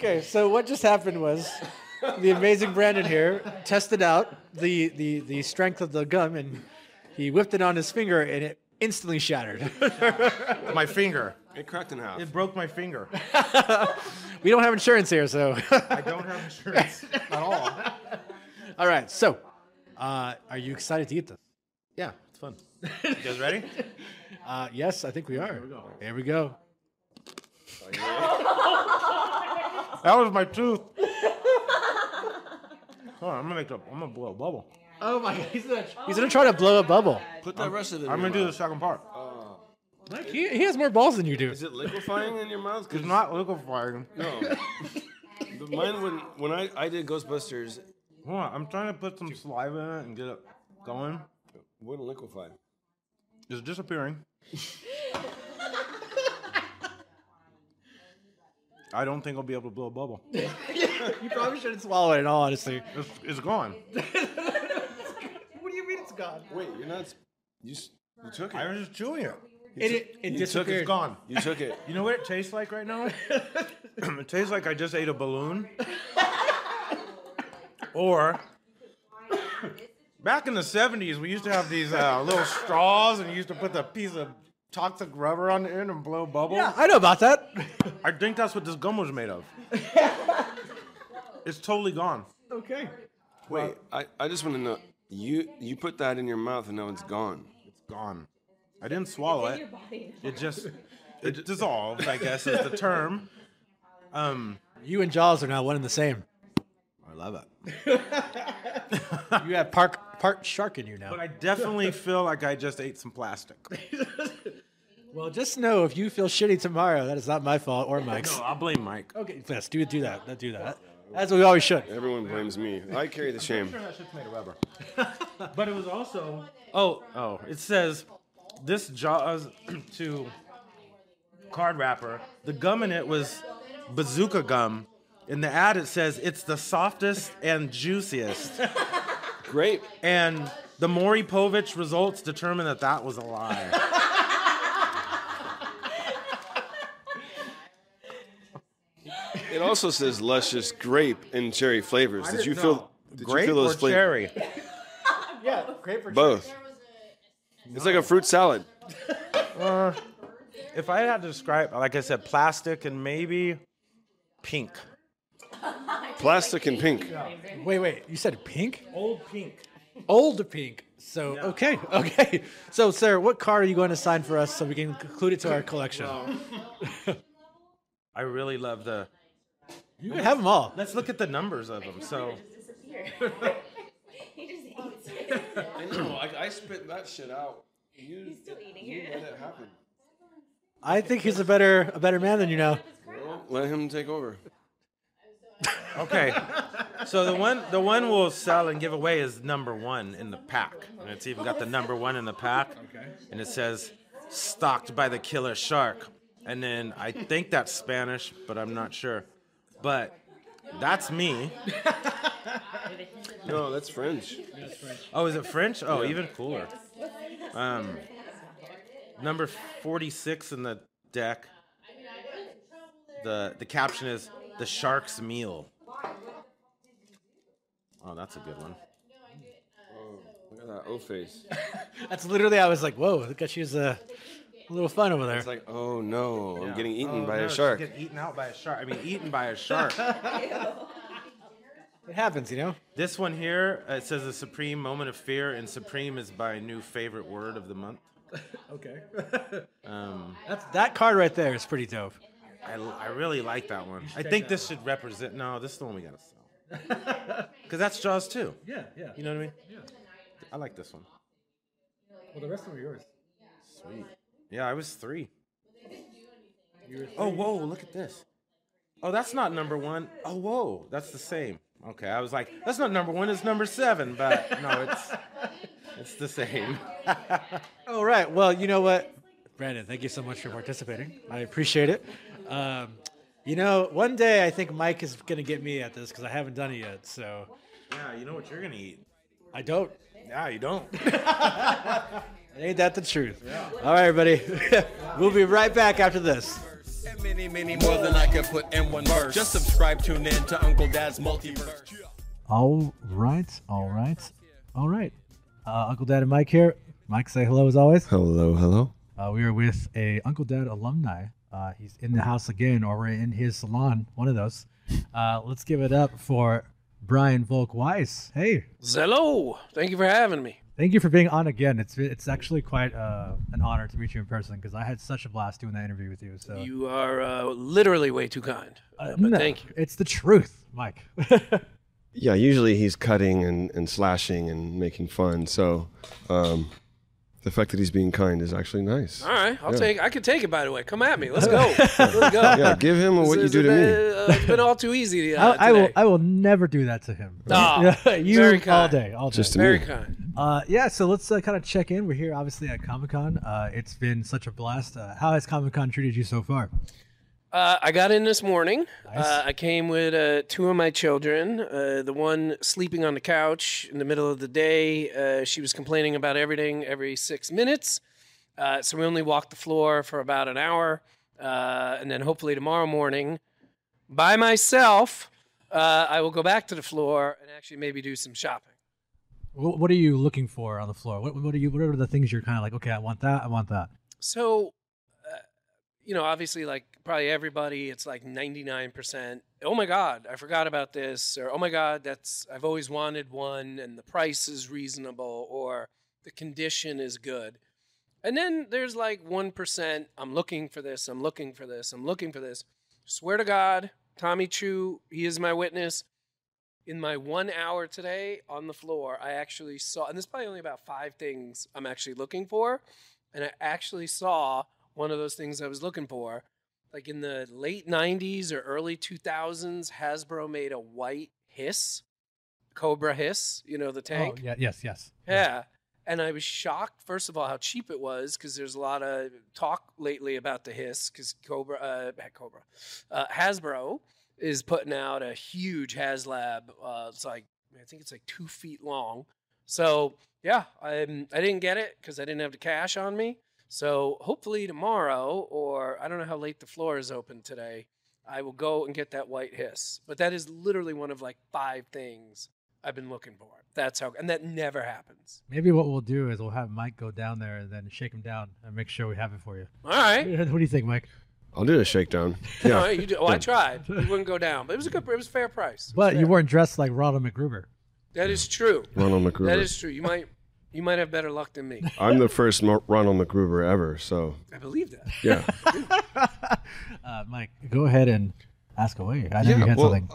Okay, so what just happened was the amazing Brandon here tested out the, the, the strength of the gum and he whipped it on his finger and it instantly shattered. my finger. It cracked in half. It broke my finger. we don't have insurance here, so. I don't have insurance at all. All right, so uh, are you excited to eat this? Yeah, it's fun. You guys ready? Uh, yes, I think we are. Here we go. Here we go. That was my tooth. Hold on, I'm gonna make a, I'm gonna blow a bubble. Oh my god, he's gonna, he's gonna try to blow a bubble. Put the rest of it I'm your gonna do the second part. Like, he, he has more balls than you do. Is it liquefying in your mouth? 'Cause- It's not liquefying. No. But mine, when, when I, I did Ghostbusters, Hold on, I'm trying to put some saliva in it and get it going. wouldn't liquefy. It's disappearing. I don't think I'll be able to blow a bubble. You probably shouldn't swallow it in all honesty. It's, it's gone. What do you mean it's gone? Wait, you're not. You, s- you took it. I was just chewing it. It, it, it You took it. disappeared. It's gone. You took it. You know what it tastes like right now? it tastes like I just ate a balloon. or back in the 70s, we used to have these uh, little straws and you used to put the piece of toxic rubber on the end and blow bubbles. Yeah, I know about that. I think that's what this gum was made of. it's totally gone. okay. Wait, I, I just want to know. You you put that in your mouth and now it's gone. It's gone. I didn't swallow it. It just it dissolved, I guess is the term. Um, You and Jaws are now one and the same. I love it. You have part part shark in you now. But I definitely feel like I just ate some plastic. Well, just know if you feel shitty tomorrow, that is not my fault or Mike's. No, I'll blame Mike. Okay, yes, do do that. Do that. As we always should. Everyone blames me. I carry the shame. That shit's made of rubber. but it was also oh oh it says this Jaws to card wrapper. The gum in it was bazooka gum. In the ad it says it's the softest and juiciest. Great. And the Maury Povich results determined that that was a lie. It also says luscious grape and cherry flavors. Did you feel? Did grape you feel those or flavors? cherry? Yeah, grapefruit. Both. It's like a fruit salad. Uh, if I had to describe, like I said, plastic and maybe pink. Plastic and pink. Wait, wait. You said pink? Old pink. Old pink. So okay, okay. So, sir, what card are you going to sign for us so we can include it to our collection? I really love the. You can have them all. Let's look at the numbers of them. So, he just hates oh, it. I know. I, I spit that shit out. You, He's still eating you it. let it happen. I think he's a better a better man than you know. Well, let him take over. okay. So the one the one we'll sell and give away is number one in the pack, and it's even got the number one in the pack. Okay. And it says "stalked by the killer shark," and then I think that's Spanish, but I'm not sure. But that's me. No, that's French. Oh, is it French? Oh, Yeah. even cooler. Um, number 46 in the deck. The the caption is the shark's meal. Oh, that's a good one. Oh, look at that O face. That's literally. I was like, whoa, look at she's uh, a little fun over there. It's like, oh no, I'm getting eaten Oh, by no, a shark. Getting eaten out by a shark. I mean, eaten by a shark. It happens, you know. this one here uh, it says a supreme moment of fear, and supreme is my new favorite word of the month. Okay. Um, That's that card right there is pretty dope. I, I really like that one. I think that this should represent. No, this is the one we gotta sell. Because that's Jaws too. Yeah, yeah. You know what I mean? Yeah. I like this one. Well, the rest of them are yours. Sweet. Yeah, I was three. Oh, whoa, look at this. Oh, that's not number one. Oh, whoa, that's the same. Okay, I was like, that's not number one, it's number seven, but no, it's it's the same. All right. Well, you know what, Brandon? Thank you so much for participating. I appreciate it. Um, you know, one day I think Mike is gonna get me at this because I haven't done it yet. So yeah, you know what you're gonna eat. I don't. Yeah, you don't. Ain't that the truth? All right, everybody. we'll be right back after this. And many, many more than I could put in one verse. Just subscribe, tune in to Uncle Dad's Multiverse. All right. All right. All right. Uh, Uncle Dad and Mike here. Mike, say hello as always. Hello, hello. Uh, we are with a Uncle Dad alumni. Uh, he's in the house again, or we're in his salon, one of those. Uh, let's give it up for Brian Volk Weiss. Hey, Hello. Thank you for having me. Thank you for being on again. It's it's actually quite uh, an honor to meet you in person because I had such a blast doing that interview with you. So You are uh, literally way too kind. Uh, but no, thank you. It's the truth, Mike. Yeah, usually he's cutting and, and slashing and making fun. So um, the fact that he's being kind is actually nice. All right, I'll Yeah. take. I can take it. By the way, come at me. Let's go. Let's go. Yeah, give him what you do is- to me. uh, it's been all too easy. Uh, I, I will. I will never do that to him. Aw, you very all day, all day. Just to Very me. kind. Uh, yeah, so let's uh, kind of check in. We're here, obviously, at Comic Con. Uh, it's been such a blast. Uh, how has Comic Con treated you so far? Uh, I got in this morning. Nice. Uh, I came with uh, two of my children. Uh, the one sleeping on the couch in the middle of the day. Uh, she was complaining about everything every six minutes. Uh, so we only walked the floor for about an hour. Uh, and then hopefully tomorrow morning, by myself, uh, I will go back to the floor and actually maybe do some shopping. What, are you looking for on the floor? What, what are you? What are the things you're kind of like? Okay, I want that. I want that. So, uh, you know, obviously, like probably everybody, it's like 99%. Oh my God, I forgot about this. Or, oh my God, that's, I've always wanted one and the price is reasonable or the condition is good. And then there's like 1%, I'm looking for this, I'm looking for this, I'm looking for this. Swear to God, Tommy Chu, he is my witness. In my one hour today on the floor, I actually saw, and there's probably only about five things I'm actually looking for and I actually saw one of those things I was looking for. Like in the late 90s or early 2000s, Hasbro made a white hiss, Cobra hiss, you know, the tank. Oh, yeah. Yes. Yes. Yeah. And I was shocked, first of all, how cheap it was because there's a lot of talk lately about the hiss because Cobra, uh, Cobra, uh, Hasbro is putting out a huge HasLab. Uh, it's like, I think it's like two feet long. So yeah, I, I didn't get it because I didn't have the cash on me. So hopefully tomorrow, or I don't know how late the floor is open today, I will go and get that white hiss. But that is literally one of like five things I've been looking for. That's how, and that never happens. Maybe what we'll do is we'll have Mike go down there and then shake him down and make sure we have it for you. All right. What do you think, Mike? I'll do a shakedown. Yeah. right, you do, well, I tried. It wouldn't go down, but it was a good. It was a fair price. It was But you weren't dressed like Ronald McGruber. That is true. Ronald McGruber. That is true. You might, you might have better luck than me. I'm the first Mo- Ronald McGruber ever, so I believe that. yeah. Uh, Mike, go ahead and ask away. I know Yeah, you had well, something.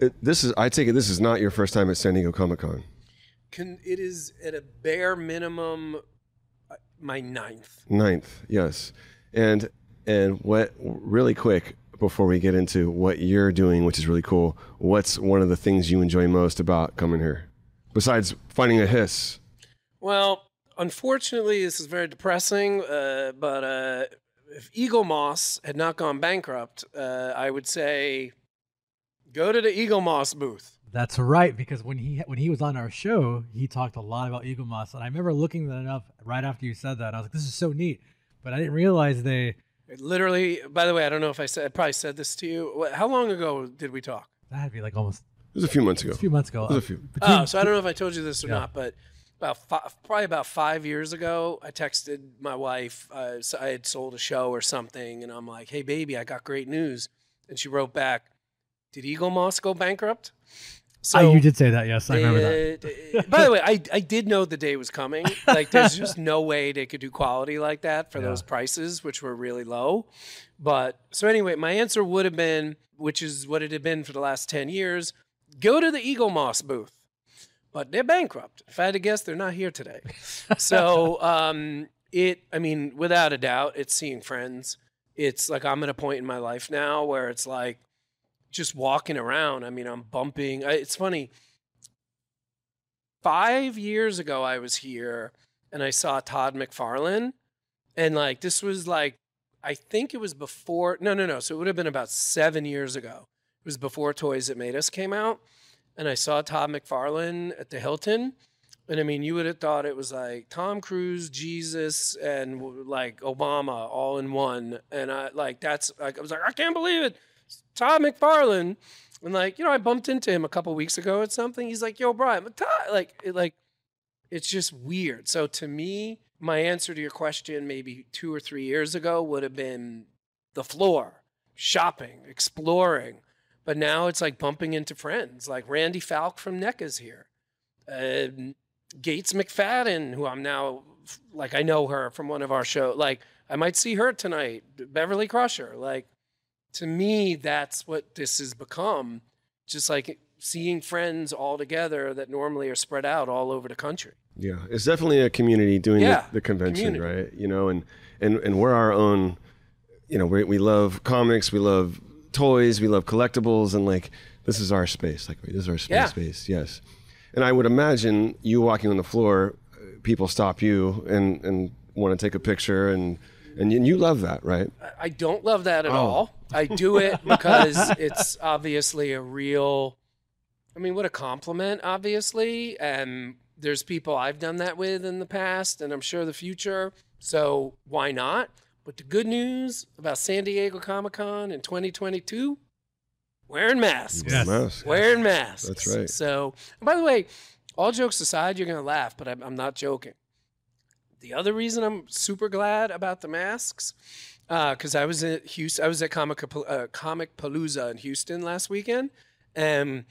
It, this is. I take it this is not your first time at San Diego Comic Con. Can it is at a bare minimum uh, my ninth. Ninth, yes. And and what really quick before we get into what you're doing, which is really cool. What's one of the things you enjoy most about coming here, besides finding a hiss? Well, unfortunately, this is very depressing. Uh, but uh, if Eaglemoss had not gone bankrupt, uh, I would say go to the Eaglemoss booth. That's right, because when he when he was on our show, he talked a lot about Eaglemoss, and I remember looking that up right after you said that. And I was like, "This is so neat," but I didn't realize they. It literally, by the way, I don't know if I said, I probably said this to you. How long ago did we talk? That had to be like almost It was a few months ago. a few months ago. It was a few. Oh, so I don't know if I told you this or Yeah. not, but about five, probably about five years ago, I texted my wife. Uh, so I had sold a show or something, and I'm like, "Hey, baby, I got great news," and she wrote back, "Did Eaglemoss go bankrupt?" Ah, you did say that. Yes, I remember that. Uh, by the way, I, I did know the day was coming. Like, there's just no way they could do quality like that for Yeah. those prices, which were really low. But so anyway, my answer would have been, which is what it had been for the last 10 years go to the Eaglemoss booth. But they're bankrupt. If I had to guess, they're not here today. so, um, it, I mean, without a doubt, it's seeing friends. It's like I'm at a point in my life now where it's like, just walking around. I mean, I'm bumping. It's funny. Five years ago, I was here and I saw Todd McFarlane, and like this was like, I think it was before. No, no, no. So it would have been about seven years ago. It was before Toys That Made Us came out, and I saw Todd McFarlane at the Hilton. And I mean, you would have thought it was like Tom Cruise, Jesus, and like Obama all in one. And I like that's like I was like, I can't believe it. Todd McFarlane. And like, you know, I bumped into him a couple weeks ago at something. He's like, yo, Brian, Todd, like, it, like, it's just weird. So to me, my answer to your question maybe two or three years ago would have been the floor, shopping, exploring. But now it's like bumping into friends, like Randy Falk from NECA's here. Um, Gates McFadden, who I'm now, like, I know her from one of our shows. Like, I might see her tonight. Beverly Crusher. Like, to me, that's what this has become. Just like seeing friends all together that normally are spread out all over the country. Yeah, it's definitely a community doing Yeah, the, the convention, community. right? You know, and and and we're our own. You know, we we love comics, we love toys, we love collectibles, and like this is our space. Like this is our space. Yeah. Space, yes. And I would imagine you walking on the floor, uh, people stop you and and want to take a picture, and and you, you love that, right? I- I don't love that at Oh. all. I do it because it's obviously a real. I mean, what a compliment, obviously. And there's people I've done that with in the past, and I'm sure the future. So why not? But the good news about San Diego Comic Con in 2022, wearing masks. Yes. Masks. Wearing masks. That's right. So, by the way, all jokes aside, you're going to laugh, but I'm, I'm not joking. The other reason I'm super glad about the masks, because I was at Houston, I was at Comic uh, Comicpalooza in Houston last weekend, and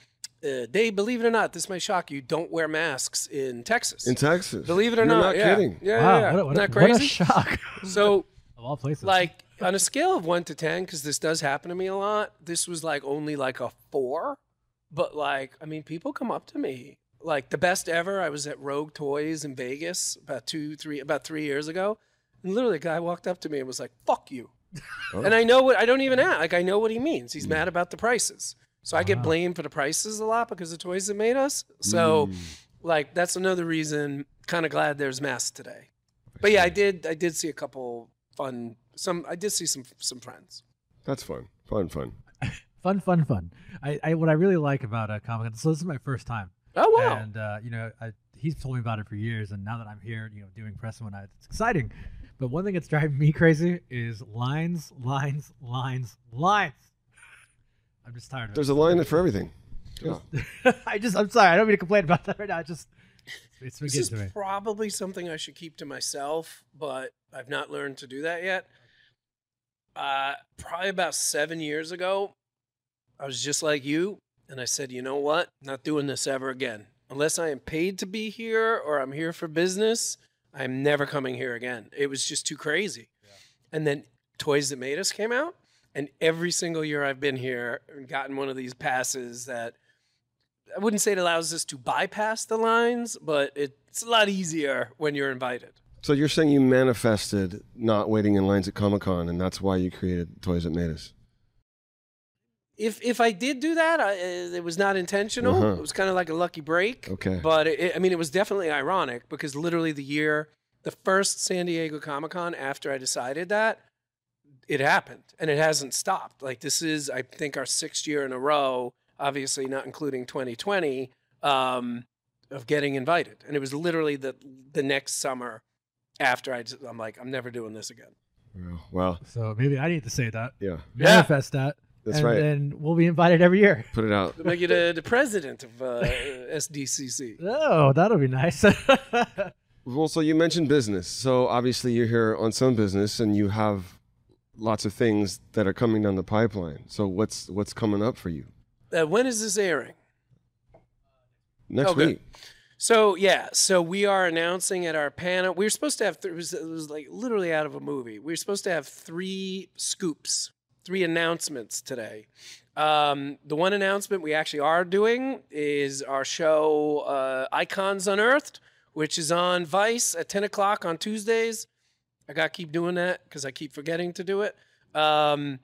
uh, they, believe it or not, this may shock you, don't wear masks in Texas. In Texas, Believe it or You're not, not yeah. kidding. Yeah, Wow, yeah, yeah. what a- what a- Isn't that what a shock. So, Of all places. like on a scale of one to ten, because this does happen to me a lot. This was like only like a four, but like I mean, people come up to me like the best ever. I was at Rogue Toys in Vegas about two, three, about three years ago, and literally a guy walked up to me and was like, "Fuck you," and I know what I don't even ask. Like I know what he means. He's hmm. mad about the prices. So I get ah. blamed for the prices a lot because the toys that made us. So, hmm. like that's another reason. Kind of glad there's masks today. But yeah, I did. I did see a couple fun. Some I did see some some friends. That's fun, fun, fun. fun, fun, fun. I, I what I really like about uh, a Comic Con. So this is my first time. Oh wow! And uh, you know, I, he's told me about it for years, and now that I'm here, you know, doing press and whatnot, it's exciting. But one thing that's driving me crazy is lines, lines, lines, lines. I'm just tired of it. There's a line for everything. I just, I'm sorry. I don't mean to complain about that right now. I just, it's This is to me. probably something I should keep to myself, but I've not learned to do that yet. Uh, probably about seven years ago, I was just like you, and I said, you know what? Not doing this ever again. Unless I am paid to be here or I'm here for business, I'm never coming here again. It was just too crazy. And then Toys That Made Us came out, and every single year I've been here and gotten one of these passes that I wouldn't say it allows us to bypass the lines, but it's a lot easier when you're invited. So you're saying you manifested not waiting in lines at Comic Con, and that's why you created Toys That Made Us. If if I did do that, I, uh, it was not intentional. Uh-huh. It was kind of like a lucky break. Okay. But it, I mean, it was definitely ironic because literally the year, the first San Diego Comic Con after I decided that, it happened and it hasn't stopped. Like this is, I think, our sixth year in a row. Obviously, not including 2020, um, of getting invited, and it was literally the the next summer after I. Just, I'm like, I'm never doing this again. Well, So maybe I need to say that. Yeah. Manifest that. That's and right. And we'll be invited every year. Put it out. Make you the, the president of uh, SDCC. Oh, that'll be nice. Well, so you mentioned business. So obviously you're here on some business, and you have lots of things that are coming down the pipeline. So what's what's coming up for you Uh, when is this airing? next Okay. week? So yeah, so we are announcing at our panel. We were supposed to have. Th- it, was, it was like literally out of a movie. We were supposed to have three scoops, three announcements today. Um, the one announcement we actually are doing is our show uh, Icons Unearthed, which is on Vice at ten o'clock on Tuesdays. I got to keep doing that because I keep forgetting to do it. Um,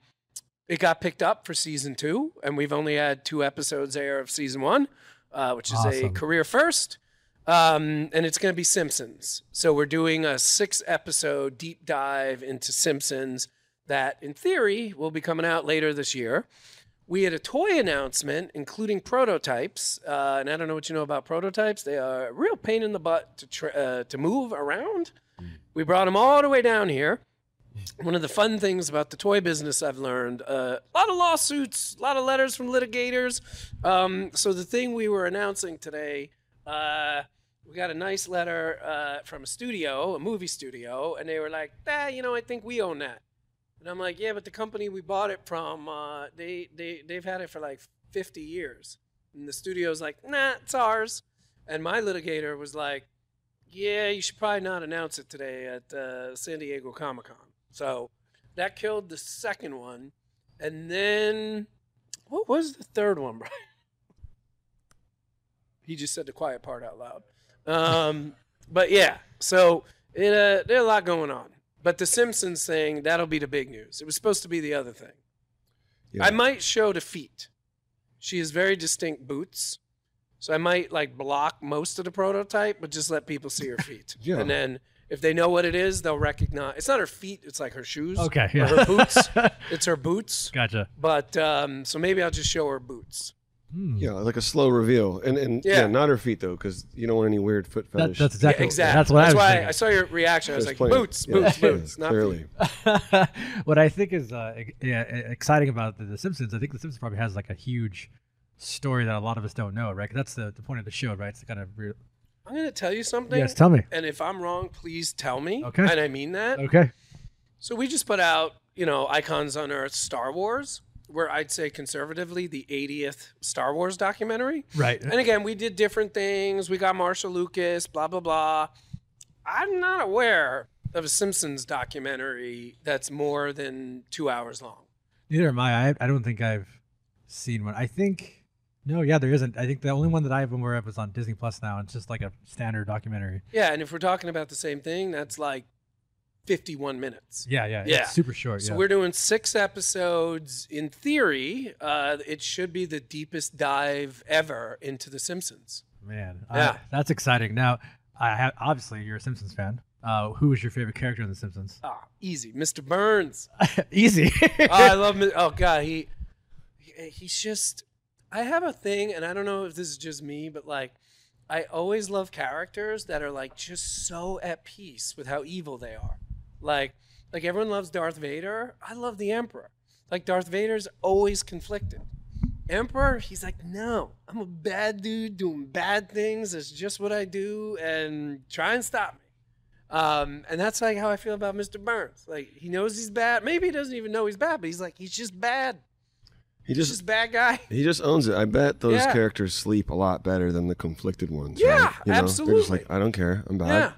it got picked up for season two, and we've only had two episodes air of season one, uh, which is a career first. Um, and it's going to be Simpsons. So we're doing a six episode deep dive into Simpsons that, in theory, will be coming out later this year. We had a toy announcement, including prototypes, uh, and I don't know what you know about prototypes. They are a real pain in the butt to tr- uh, to move around. We brought them all the way down here. One of the fun things about the toy business I've learned uh, a lot of lawsuits, a lot of letters from litigators. Um, so the thing we were announcing today, uh, we got a nice letter uh, from a studio, a movie studio, and they were like, "Ah, you know, I think we own that." And I'm like, "Yeah, but the company we bought it from, uh, they they they've had it for like 50 years." And the studio's like, "Nah, it's ours." And my litigator was like, yeah, you should probably not announce it today at uh, San Diego Comic Con. So that killed the second one. And then, what was the third one, Brian? He just said the quiet part out loud. Um, but yeah, so it, uh, there's a lot going on. But the Simpsons thing, that'll be the big news. It was supposed to be the other thing. I might show the feet. She has very distinct boots. So I might like block most of the prototype, but just let people see her feet. Yeah. And then if they know what it is, they'll recognize. It's not her feet; it's like her shoes. Okay, or yeah. her boots. it's her boots. Gotcha. But um, so maybe I'll just show her boots. Yeah, like a slow reveal, and and yeah, Yeah. not her feet though, because you don't want any weird foot That- fetish. that's exactly- Yeah, exactly. that's what I was why thinking. I saw your reaction. I was There's like, plenty- boots, yeah, boots, yeah, boots. Not clearly. what I think is uh, yeah, exciting about the, the Simpsons, I think the Simpsons probably has like a huge story that a lot of us don't know, right? 'Cause that's the, the point of the show, right? It's to kind of re- I'm going to tell you something. Yes, tell me. And if I'm wrong, please tell me. Okay. And I mean that. okay. So we just put out, you know, Icons Unearthed Star Wars, where I'd say conservatively the 80th Star Wars documentary. Right. And again, we did different things. We got Marcia Lucas, blah, blah, blah. I'm not aware of a Simpsons documentary that's more than two hours long. Neither am I. I. I don't think I've seen one. I think no, yeah, there isn't. I think the only one that I've been aware of is on Disney Plus now. It's just like a standard documentary. Yeah. And if we're talking about the same thing, that's like 51 minutes. Yeah, yeah, Yeah. it's super short. So yeah. we're doing six episodes. In theory, uh, it should be the deepest dive ever into The Simpsons. Man, Yeah. I- that's exciting. Now, I ha- obviously you're a Simpsons fan. Uh, who was your favorite character in The Simpsons? Ah, easy, Mr. Burns. Easy. oh, I love. Mi- Oh God, he, he he's just. I have a thing, and I don't know if this is just me, but like, I always love characters that are like just so at peace with how evil they are. Like, like everyone loves Darth Vader. I love the Emperor. Like Darth Vader's always conflicted, Emperor, he's like, no, I'm a bad dude doing bad things. It's just what I do, and try and stop me. Um, and that's like how I feel about Mr. Burns. Like he knows he's bad. Maybe he doesn't even know he's bad, but he's like, he's just bad. He He's just just a bad guy. he just owns it. I bet those Yeah. characters sleep a lot better than the conflicted ones. Yeah, right? you know? They're just like, I don't care. I'm bad, Yeah.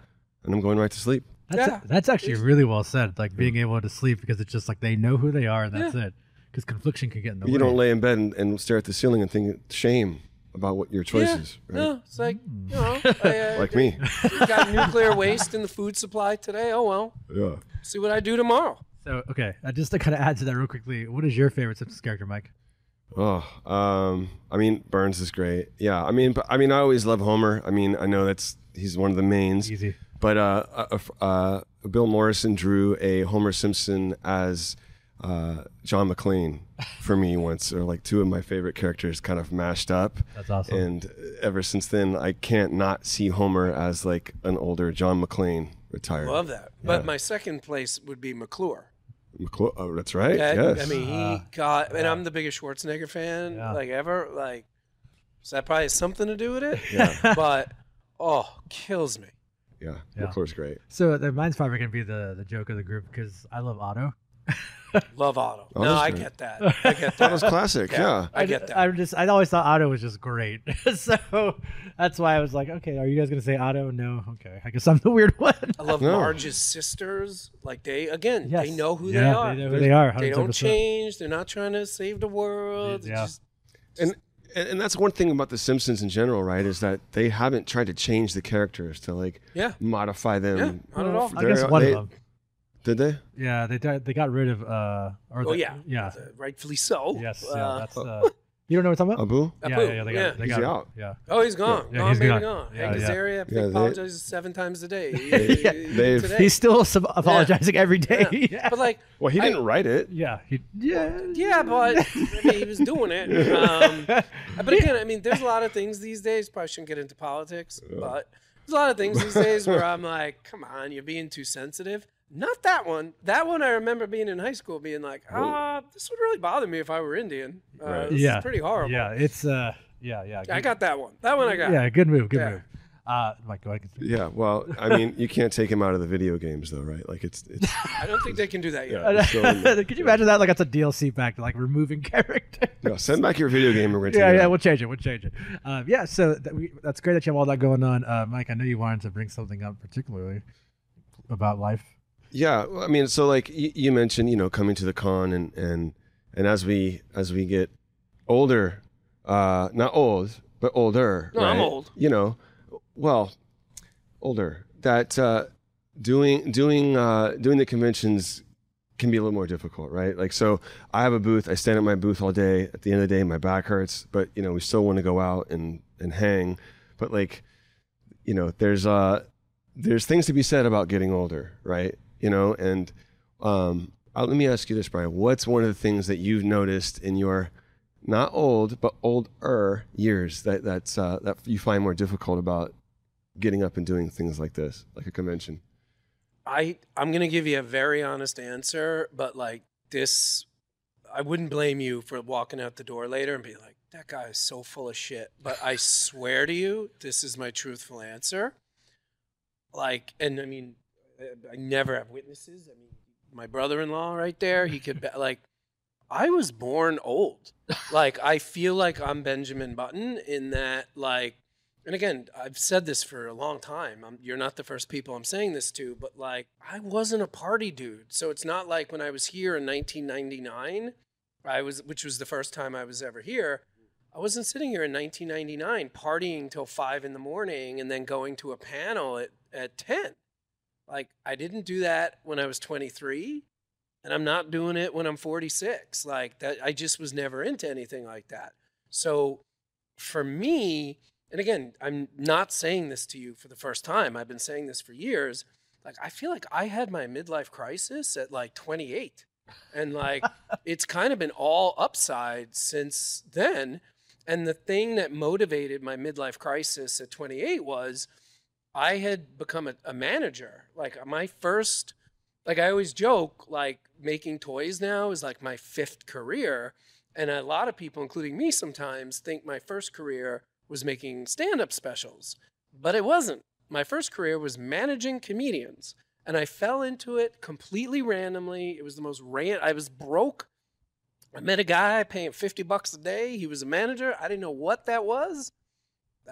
and I'm going right to sleep. That's, Yeah. that's actually really well said. Like being able to sleep because it's just like they know who they are and that's it. Because confliction can get in the You way. You don't lay in bed and, and stare at the ceiling and think shame about what your choices. Yeah, right? no, it's like you know, I, uh, Like me. we got nuclear waste in the food supply today. Oh well, Yeah. see what I do tomorrow. So okay, uh, just to kind of add to that real quickly, what is your favorite Simpsons character, Mike? Oh, um, I mean, Burns is great. Yeah, I mean, but, I mean, I always love Homer. I mean, I know that's he's one of the mains. Easy. But uh, uh, uh, Bill Morrison drew a Homer Simpson as uh, John McClane for me once, or like two of my favorite characters kind of mashed up. That's awesome. And ever since then, I can't not see Homer as like an older John McClane retired. Love that. But my second place would be McClure. McClure, oh, that's right. That- yes. I mean, he got, and I'm the biggest Schwarzenegger fan Yeah. like ever. Like, so that probably has something to do with it. Yeah. but oh, kills me. Yeah, Yeah. McClure's great. So uh, mine's probably gonna be the the joke of the group because I love Otto. Love Otto. Oh, no, that's I great. get that. I get that. That was classic. yeah. I get that. I just I always thought Otto was just great, so that's why I was like, okay, are you guys gonna say Otto? No, okay, I guess I'm the weird one. I love No. Marge's sisters. Like they again, they know who Yeah, they they are. know who they are, They don't change. They're not trying to save the world. It's Yeah. just- and and and that's one thing about the Simpsons in general, right? Is that they haven't tried to change the characters to like Yeah. modify them. Yeah, not at all. I They're- guess one they- of them. Did they? Yeah, they di- they got rid of uh. Or oh the- yeah, yeah, Uh, rightfully so. yes, Uh, yeah. That's uh. You don't know what I'm talking about? Apu? Yeah, Apu, yeah, yeah, they got, yeah. They He's got, out. Yeah. Oh, he's gone. Yeah, gone, he's baby, gone. gone. Yeah, Hank yeah. Azaria, I Yeah, think, they- apologizes seven times a day. Yeah, they've- Today. He's still sub- apologizing every day. Yeah. Yeah. But like, Well, he I- didn't write it. yeah, he, yeah, yeah, but I mean, he was doing it. Um, but again, I mean, there's a lot of things these days. Probably shouldn't get into politics, but there's a lot of things these days where I'm like, come on, you're being too sensitive. Not that one. That one I remember being in high school, being like, ah, this would really bother me if I were Indian. Uh, Right. This yeah, is pretty horrible. Yeah, it's uh, yeah, yeah. I got that one. That one I got. Yeah, good move, good Yeah. move. Uh, Mike, go ahead. Yeah. Well, I mean, you can't take him out of the video games, though, right? Like it's it's. I don't think they can do that yet. Yeah, it's still in there. Could you imagine that? Like that's a DLC back to like removing characters. No, send back your video game and we're gonna yeah, yeah, we'll change it. We'll change it. Um, yeah, so that we, that's great that you have all that going on, uh, Mike. I know you wanted to bring something up particularly about life. Yeah, I mean, so like you, mentioned, you know, coming to the con and and and as we as we get older, uh, not old, but older. No, I'm old. You know, well, older. That uh, doing doing uh, doing the conventions can be a little more difficult, right? Like, so I have a booth. I stand at my booth all day. At the end of the day, my back hurts, but you know, we still want to go out and and hang. But like, you know, there's uh there's things to be said about getting older, right? You know, and um, uh, let me ask you this, Brian. What's one of the things that you've noticed in your not old but older years that that's uh, that you find more difficult about getting up and doing things like this, like a convention? I I'm gonna give you a very honest answer, but like this, I wouldn't blame you for walking out the door later and be like, "That guy is so full of shit." But I swear to you, this is my truthful answer. Like, and I mean, I- never have witnesses. I mean, my brother-in-law right there, he could be, like. I was born old. Like I feel like I'm Benjamin Button in that like and again, I've said this for a long time. I'm, you're not the first people I'm saying this to, but like, I wasn't a party dude. So it's not like when I was here in 1999, I was, which was the first time I was ever here. I wasn't sitting here in 1999 partying till five in the morning and then going to a panel at, at 10. Like, I didn't do that when I was 23, and I'm not doing it when I'm 46. Like, that, I just was never into anything like that. So for me, and again, I'm not saying this to you for the first time. I've been saying this for years. Like, I feel like I had my midlife crisis at like 28. And like, it's kind of been all upside since then. And the thing that motivated my midlife crisis at 28 was I had become a, a manager. Like, my first, like, I always joke, like, making toys now is like my fifth career. And a lot of people, including me sometimes, think my first career was making stand up specials, but it wasn't. My first career was managing comedians, and I fell into it completely randomly. It was the most ran. I was broke. I met a guy paying 50 bucks a day. He was a manager. I didn't know what that was.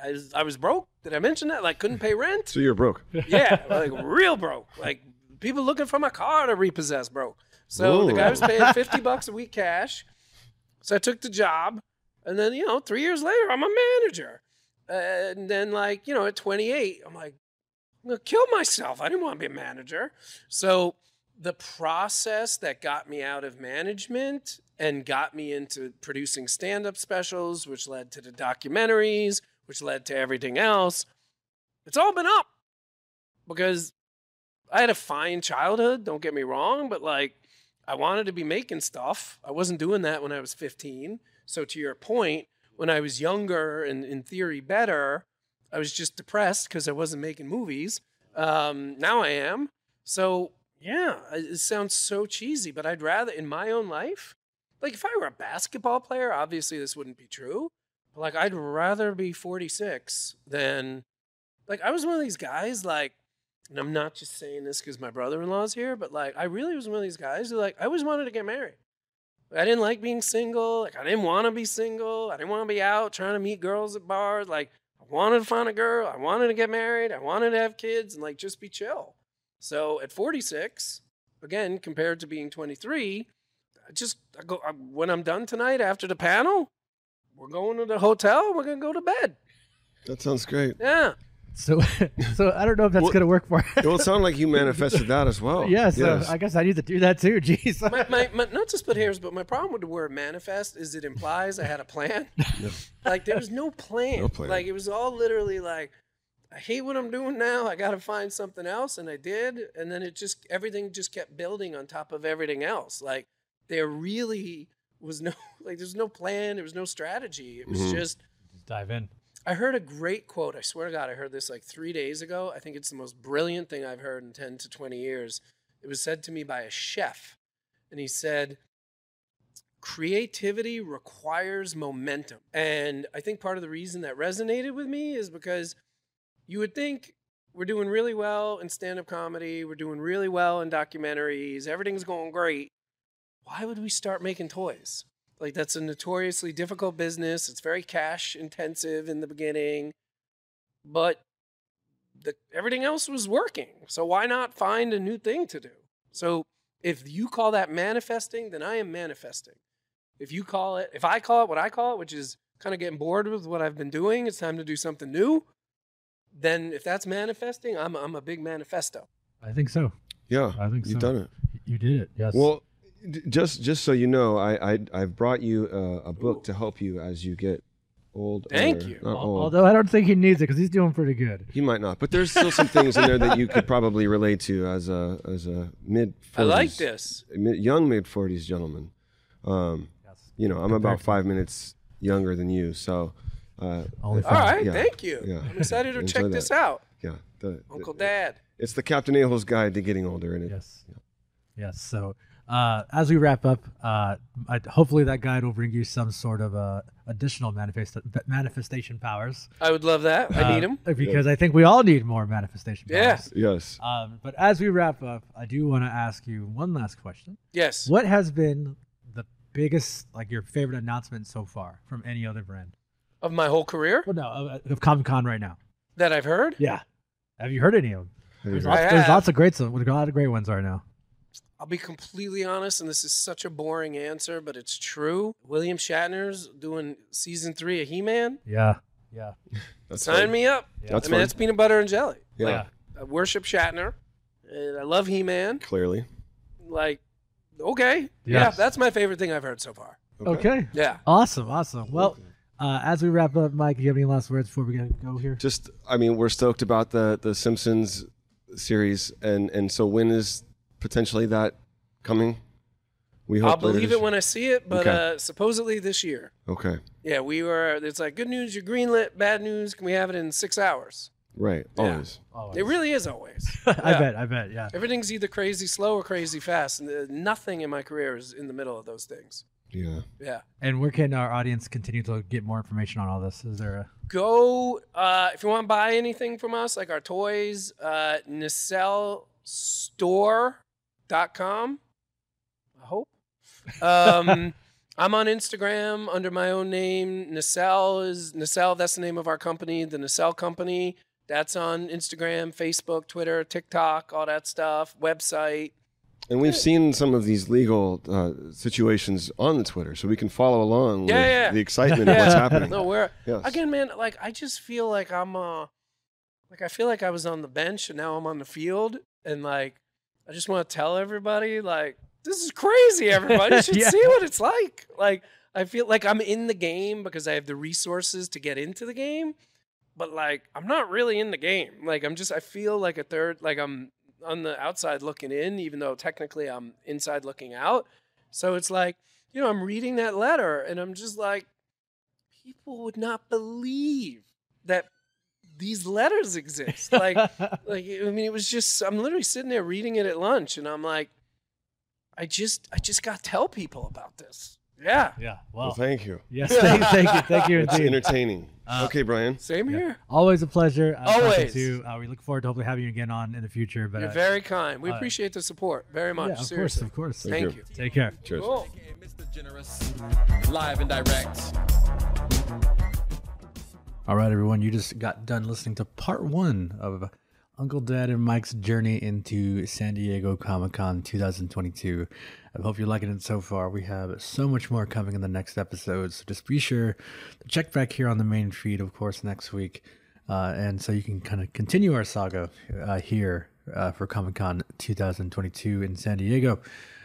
I was, I was broke. Did I mention that? Like, couldn't pay rent. So you're broke. Yeah, like real broke. Like people looking for my car to repossess, bro. So the guy was paying fifty bucks a week cash. So I took the job, and then you know, three years later, I'm a manager. And then, like you know, at 28, I'm like, I'm gonna kill myself. I didn't want to be a manager. So the process that got me out of management and got me into producing stand-up specials, which led to the documentaries, which led to everything else. It's all been up because I had a fine childhood, don't get me wrong, but like I wanted to be making stuff. I wasn't doing that when I was 15. So to your point, when I was younger and in theory better, I was just depressed because I wasn't making movies. Um, now I am. So yeah, it sounds so cheesy, but I'd rather in my own life, like if I were a basketball player, obviously this wouldn't be true. Like I'd rather be 46 than like I was one of these guys like and I'm not just saying this because my brother-in-law's here, but like I really was one of these guys who like I always wanted to get married. I didn't like being single. Like I didn't want to be single. I didn't want to be out trying to meet girls at bars. Like I wanted to find a girl. I wanted to get married. I wanted to have kids and like just be chill. So at 46, again compared to being 23, I just I go I, when I'm done tonight after the panel, we're going to the hotel. We're gonna go to bed. That sounds great. Yeah. So, so I don't know if that's Well- gonna work for. Well, it sounded like you manifested that as well. yeah, so Yes. I guess I need to do that too. Jeez. my, my, my, not to split hairs, but my problem with the word manifest is it implies I had a plan. Like there was no plan. No plan. Like it was all literally like, I hate what I'm doing now. I got to find something else, and I did. And then it just everything just kept building on top of everything else. Like they're really was no like there's no plan. There was no strategy. It was Mhm. just Just dive in. I heard a great quote. I swear to God, I heard this like three days ago. I think it's the most brilliant thing I've heard in 10 to 20 years. It was said to me by a chef. And he said, Creativity requires momentum. And I think part of the reason that resonated with me is because you would think we're doing really well in stand up comedy, we're doing really well in documentaries, everything's going great. Why would we start making toys? Like that's a notoriously difficult business. It's very cash intensive in the beginning, but the, everything else was working. So why not find a new thing to do? So if you call that manifesting, then I am manifesting. If you call it, if I call it what I call it, which is kind of getting bored with what I've been doing, it's time to do something new. Then if that's manifesting, I'm I'm a big manifesto. I think so. Yeah, I think you've so. done it. You did it. Yes. Well, d- just just so you know, I I I've brought you a, a book to help you as you get old. Thank you. Not old. Although I don't think he needs it because he's doing pretty good. He might not, but there's still some things in there that you could probably relate to as a as a mid. 40s, I like this. mid- young mid forties gentleman. Um, you know, I'm about five minutes younger than you, so. Uh, Only uh, All right, yeah, thank you. Yeah. I'm excited to check that. this out. Yeah, the, Uncle the- Dad. It's the Captain Ahil's Guide to Getting Older, and it. Yes. Yes. So uh, as we wrap up, uh, I, hopefully that guide will bring you some sort of uh, additional manifest- manifestation powers. I would love that. I Uh, need them. because I think we all need more manifestation Yeah. powers. Yes. Um, but as we wrap up, I do want to ask you one last question. Yes. What has been the biggest, like your favorite announcement so far from any other brand? Of my whole career Well, no, of, of Comic Con right now. that I've heard. Yeah. Have you heard any of them? There's I lots, there's lots of great, some- a lot of great ones right now. I'll be completely honest, and this is such a boring answer, but it's true. William Shatner's doing season three of He Man. Yeah. Yeah. That's Sign fun. me up. That's I mean, fun. that's peanut butter and jelly. Yeah. Like, I worship Shatner, and I love He Man. Clearly. Like, okay, yeah, that's my favorite thing I've heard so far. Okay. Yeah. Awesome. Awesome. Well, uh, as we wrap up, Mike, do you have any last words before we gotta go here? Just, I mean, we're stoked about the the Simpsons series, and and so when is potentially that coming? We hope I'll believe it when I see it, but Okay. uh, supposedly this year. Okay. Yeah, we were. It's like good news, you're greenlit. Bad news, can we have it in six hours? Right. Yeah. Always. It really is always. I Yeah. bet. I bet. Yeah. Everything's either crazy slow or crazy fast, and uh, nothing in my career is in the middle of those things. Yeah. Yeah. And where can our audience continue to get more information on all this? Is there a Go uh, if you want to buy anything from us, like our toys, uh, nacellstore.com. I hope. Um, I'm on Instagram under my own name. Nacelle is Nacelle. That's the name of our company, the Nacelle Company. That's on Instagram, Facebook, Twitter, TikTok, all that stuff. Website. And we've seen some of these legal uh, situations on the Twitter, so we can follow along Yeah, with yeah. the excitement of what's happening. No, we're Yes. again, man. Like I just feel like I'm uh, like I feel like I was on the bench and now I'm on the field, and like I just want to tell everybody, like this is crazy. Everybody should Yeah. see what it's like. Like I feel like I'm in the game because I have the resources to get into the game, but like I'm not really in the game. Like I'm just I feel like a third, like I'm on the outside looking in, even though technically I'm inside looking out. So it's like, you know, I'm reading that letter and I'm just like, people would not believe that these letters exist. Like, like I mean, it was just I'm literally sitting there reading it at lunch, and I'm like, I just I just got to tell people about this. Yeah. Yeah. Well, Well, thank you. yes, thank, thank you, thank you It's indeed. entertaining. Uh, okay, Brian. Same here. Always a pleasure. Uh, Always. To, you. uh, we look forward to hopefully having you again on in the future. But You're uh, very kind. We uh, appreciate the support very much. yeah, of course, of course. Thank, Thank you. you. Take care. Cheers. Cool. Mr. Generous, live and direct. All right, everyone. You just got done listening to part one of Uncle Dad and Mike's journey into San Diego Comic Con 2022. I hope you're liking it so far. We have so much more coming in the next episode. So just be sure to check back here on the main feed, of course, next week. Uh, and so you can kind of continue our saga uh, here uh, for Comic Con 2022 in San Diego.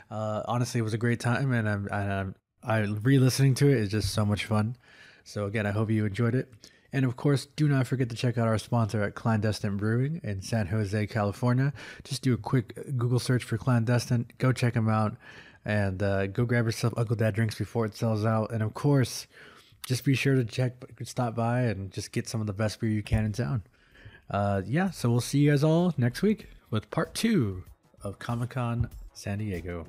Uh, honestly, it was a great time, and I'm, I'm I re-listening to it is just so much fun. So again, I hope you enjoyed it. And of course, do not forget to check out our sponsor at Clandestine Brewing in San Jose, California. Just do a quick Google search for Clandestine. Go check them out, and uh, go grab yourself Uncle Dad drinks before it sells out. And of course, just be sure to check, stop by, and just get some of the best beer you can in town. Uh, yeah, so we'll see you guys all next week with part two of Comic Con San Diego.